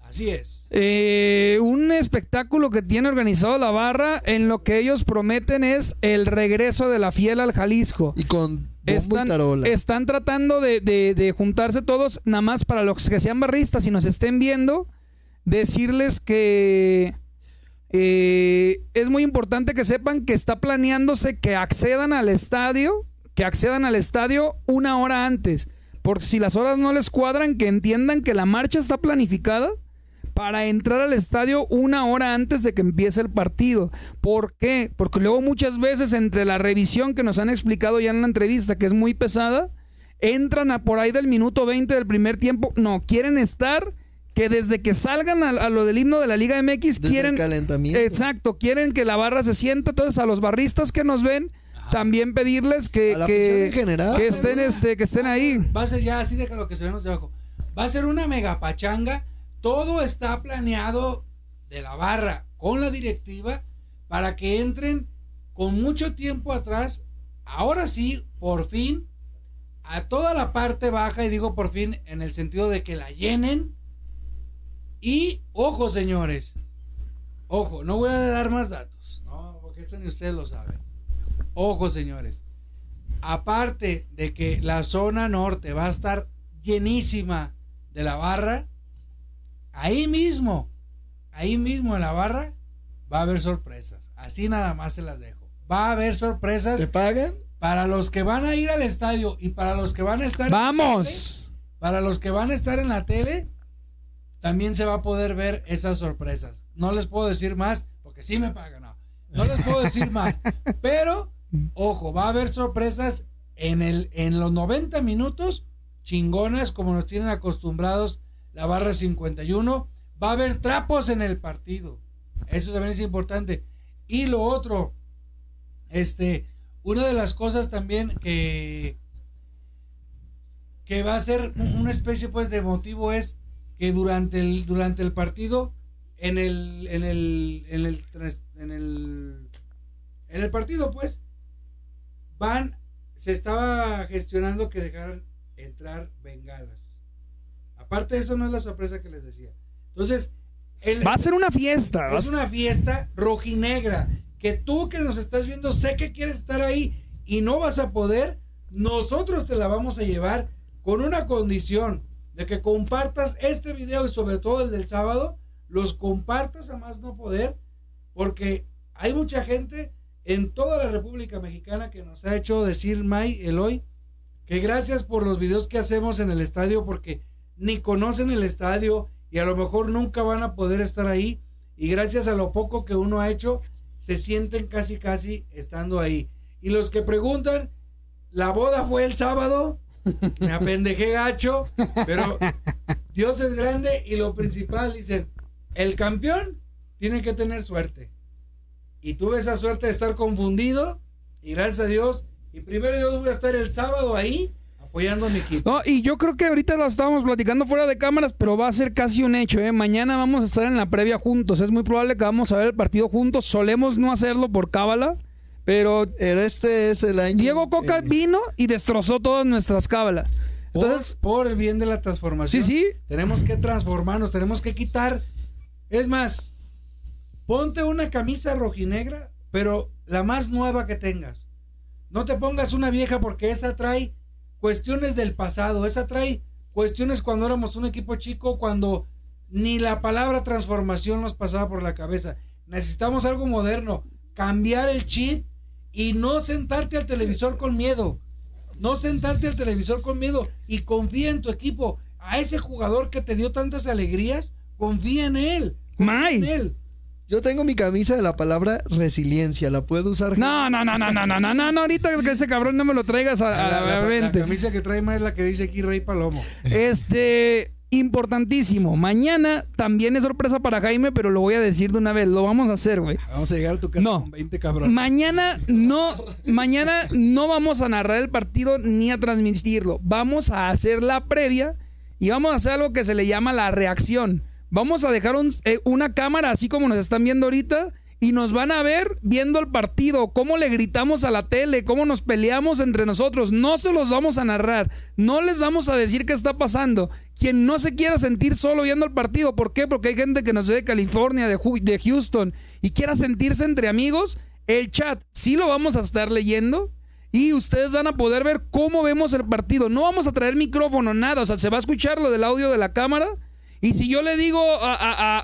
Así es. Eh, un espectáculo que tiene organizado la barra en lo que ellos prometen es el regreso de la fiel al Jalisco. Y con bombo y Están, tarola. están tratando de, de- de juntarse todos, nada más para los que sean barristas y nos estén viendo, decirles que eh, es muy importante que sepan que está planeándose que accedan al estadio, que accedan al estadio una hora antes. Por si las horas no les cuadran, que entiendan que la marcha está planificada para entrar al estadio una hora antes de que empiece el partido. ¿Por qué? Porque luego muchas veces entre la revisión que nos han explicado ya en la entrevista, que es muy pesada, entran a por ahí del minuto 20 del primer tiempo. No, quieren estar que desde que salgan a, a lo del himno de la Liga MX Desde quieren... el calentamiento. Exacto, quieren que la barra se sienta. Entonces a los barristas que nos ven, también pedirles que, que, general. estén, este, que estén ahí. Va a ser ya así, déjalo que se de abajo. Va a ser una mega pachanga. Todo está planeado de la barra con la directiva para que entren con mucho tiempo atrás. Ahora sí, por fin, a toda la parte baja, y digo por fin en el sentido de que la llenen. Y ojo, señores, ojo, no voy a dar más datos, no, porque esto ni ustedes lo saben. Ojo, señores, aparte de que la zona norte va a estar llenísima de la barra, ahí mismo, ahí mismo en la barra, va a haber sorpresas. Así nada más se las dejo. Va a haber sorpresas ¿Te pagan? para los que van a ir al estadio y para los que van a estar en la ¡Vamos! tele, para los que van a estar en la tele también se va a poder ver esas sorpresas. No les puedo decir más porque sí me pagan no, no les puedo decir más pero ojo va a haber sorpresas en el en los 90 minutos chingonas como nos tienen acostumbrados la barra 51 va a haber trapos en el partido. Eso también es importante. Y lo otro este, una de las cosas también que, que va a ser un- una especie pues de motivo es que durante el, durante el partido, en el, en el, en el, en el, en el partido pues, van, se estaba gestionando que dejaran entrar bengalas. Aparte de eso no es la sorpresa que les decía. Entonces, el, Va a ser una fiesta. va a es una fiesta rojinegra. Que tú que nos estás viendo, sé que quieres estar ahí y no vas a poder. Nosotros te la vamos a llevar con una condición de que compartas este video y sobre todo el del sábado, los compartas a más no poder, porque hay mucha gente en toda la República Mexicana que nos ha hecho decir, May, Eloy, que gracias por los videos que hacemos en el estadio, porque ni conocen el estadio y a lo mejor nunca van a poder estar ahí. Y gracias a lo poco que uno ha hecho, se sienten casi, casi estando ahí. Y los que preguntan, la boda fue el sábado, me apendejé gacho, pero Dios es grande y lo principal, dicen, el campeón tiene que tener suerte. Y tuve esa suerte de estar confundido y gracias a Dios, y primero yo voy a estar el sábado ahí apoyando a mi equipo. Y yo creo que ahorita lo estábamos platicando fuera de cámaras, pero va a ser casi un hecho, ¿eh? Mañana vamos a estar en la previa juntos. Es muy probable que vamos a ver el partido juntos. Solemos no hacerlo por cábala, pero Pero este es el año. Diego Coca eh, vino y destrozó todas nuestras cábalas. Por, Entonces, por el bien de la transformación. Sí, sí. Tenemos que transformarnos, tenemos que quitar. Es más, ponte una camisa rojinegra, pero la más nueva que tengas. No te pongas una vieja porque esa trae cuestiones del pasado, esa trae cuestiones cuando éramos un equipo chico, cuando ni la palabra transformación nos pasaba por la cabeza. Necesitamos algo moderno, cambiar el chip y no sentarte al televisor con miedo. No sentarte al televisor con miedo y confía en tu equipo. A ese jugador que te dio tantas alegrías, confía en él. confía May. en él. Yo tengo mi camisa de la palabra resiliencia. ¿La puedo usar? no, no, no, no, no, no, no, no, no, ahorita que ese cabrón no me lo traigas a, a La, la, la- la mente. camisa que trae más es la que dice aquí Rey Palomo. Este, importantísimo. Mañana también es sorpresa para Jaime, pero lo voy a decir de una vez. Lo vamos a hacer, güey. Vamos a llegar a tu casa No. con 20 cabrones. Mañana no, mañana no vamos a narrar el partido ni a transmitirlo. Vamos a hacer la previa y vamos a hacer algo que se le llama la reacción. Vamos a dejar un- eh, una cámara así como nos están viendo ahorita y nos van a ver viendo el partido, cómo le gritamos a la tele, cómo nos peleamos entre nosotros. No se los vamos a narrar, no les vamos a decir qué está pasando. Quien no se quiera sentir solo viendo el partido, ¿por qué? Porque hay gente que nos ve de California, de, de Houston y quiera sentirse entre amigos. El chat sí lo vamos a estar leyendo. Y ustedes van a poder ver cómo vemos el partido. No vamos a traer micrófono, nada. O sea, se va a escuchar lo del audio de la cámara. Y si yo le digo a, a- a-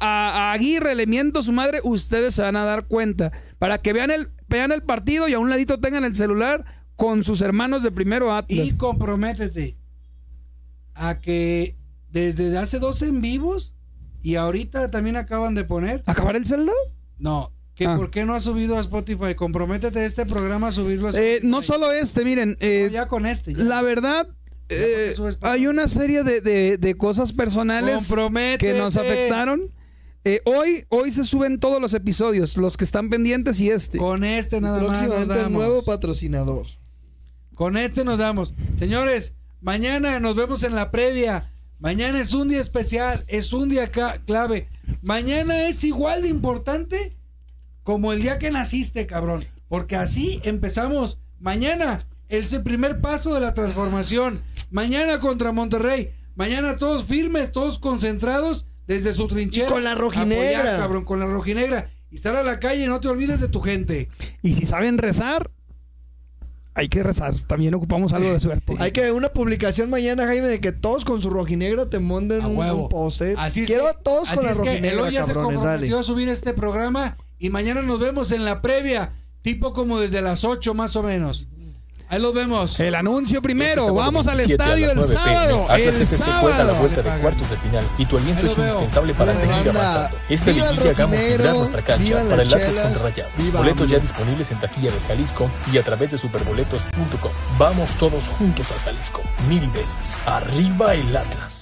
a- Aguirre, le miento a su madre, ustedes se van a dar cuenta. Para que vean el, vean el partido y a un ladito tengan el celular con sus hermanos de primero Atlas. Y comprométete a que desde hace dos en vivos Y ahorita también acaban de poner. ¿Acabar el Zelda? No, que Ah. por qué no ha subido a Spotify. Comprométete este programa a subirlo a Spotify. Eh, no solo este, miren, eh, No, ya con este. ya. la verdad, eh, hay una serie de, de- de cosas personales que nos afectaron. Eh, hoy, hoy se suben todos los episodios, los que están pendientes y este. Con este nada más Próximamente nuevo patrocinador. Con este nos damos. Señores, mañana nos vemos en la previa. Mañana es un día especial, es un día clave. Mañana es igual de importante como el día que naciste, cabrón. Porque así empezamos. Mañana es el primer paso de la transformación. Mañana contra Monterrey. Mañana todos firmes, todos concentrados desde su trinchera. Y con la rojinegra. Apoyar, cabrón, con la rojinegra. Y sal a la calle y no te olvides de tu gente. Y si saben rezar, hay que rezar. También ocupamos algo de suerte. Hay que ver una publicación mañana, Jaime, de que todos con su rojinegro te monten A un, huevo. un post. ¿eh? Así es Quiero que- a todos con así la es que rojinegra, Eloy ya se cabrones, comprometió dale. a subir este programa y mañana nos vemos en la previa, tipo como desde las 8 más o menos. Ahí los vemos. El anuncio primero. Este sábado Vamos al 27 a estadio el 9 p.m. sábado. El juega la sábado. vuelta de cuartos de final y tu aliento es indispensable para Viva seguir avanzando. Esta Viva el liguilla hagamos vibrar nuestra cancha Viva para el Atlas contra Rayados. Boletos ya disponibles en taquilla del Jalisco y a través de superboletos.com. Vamos todos juntos al Jalisco. Mil veces. Arriba el Atlas.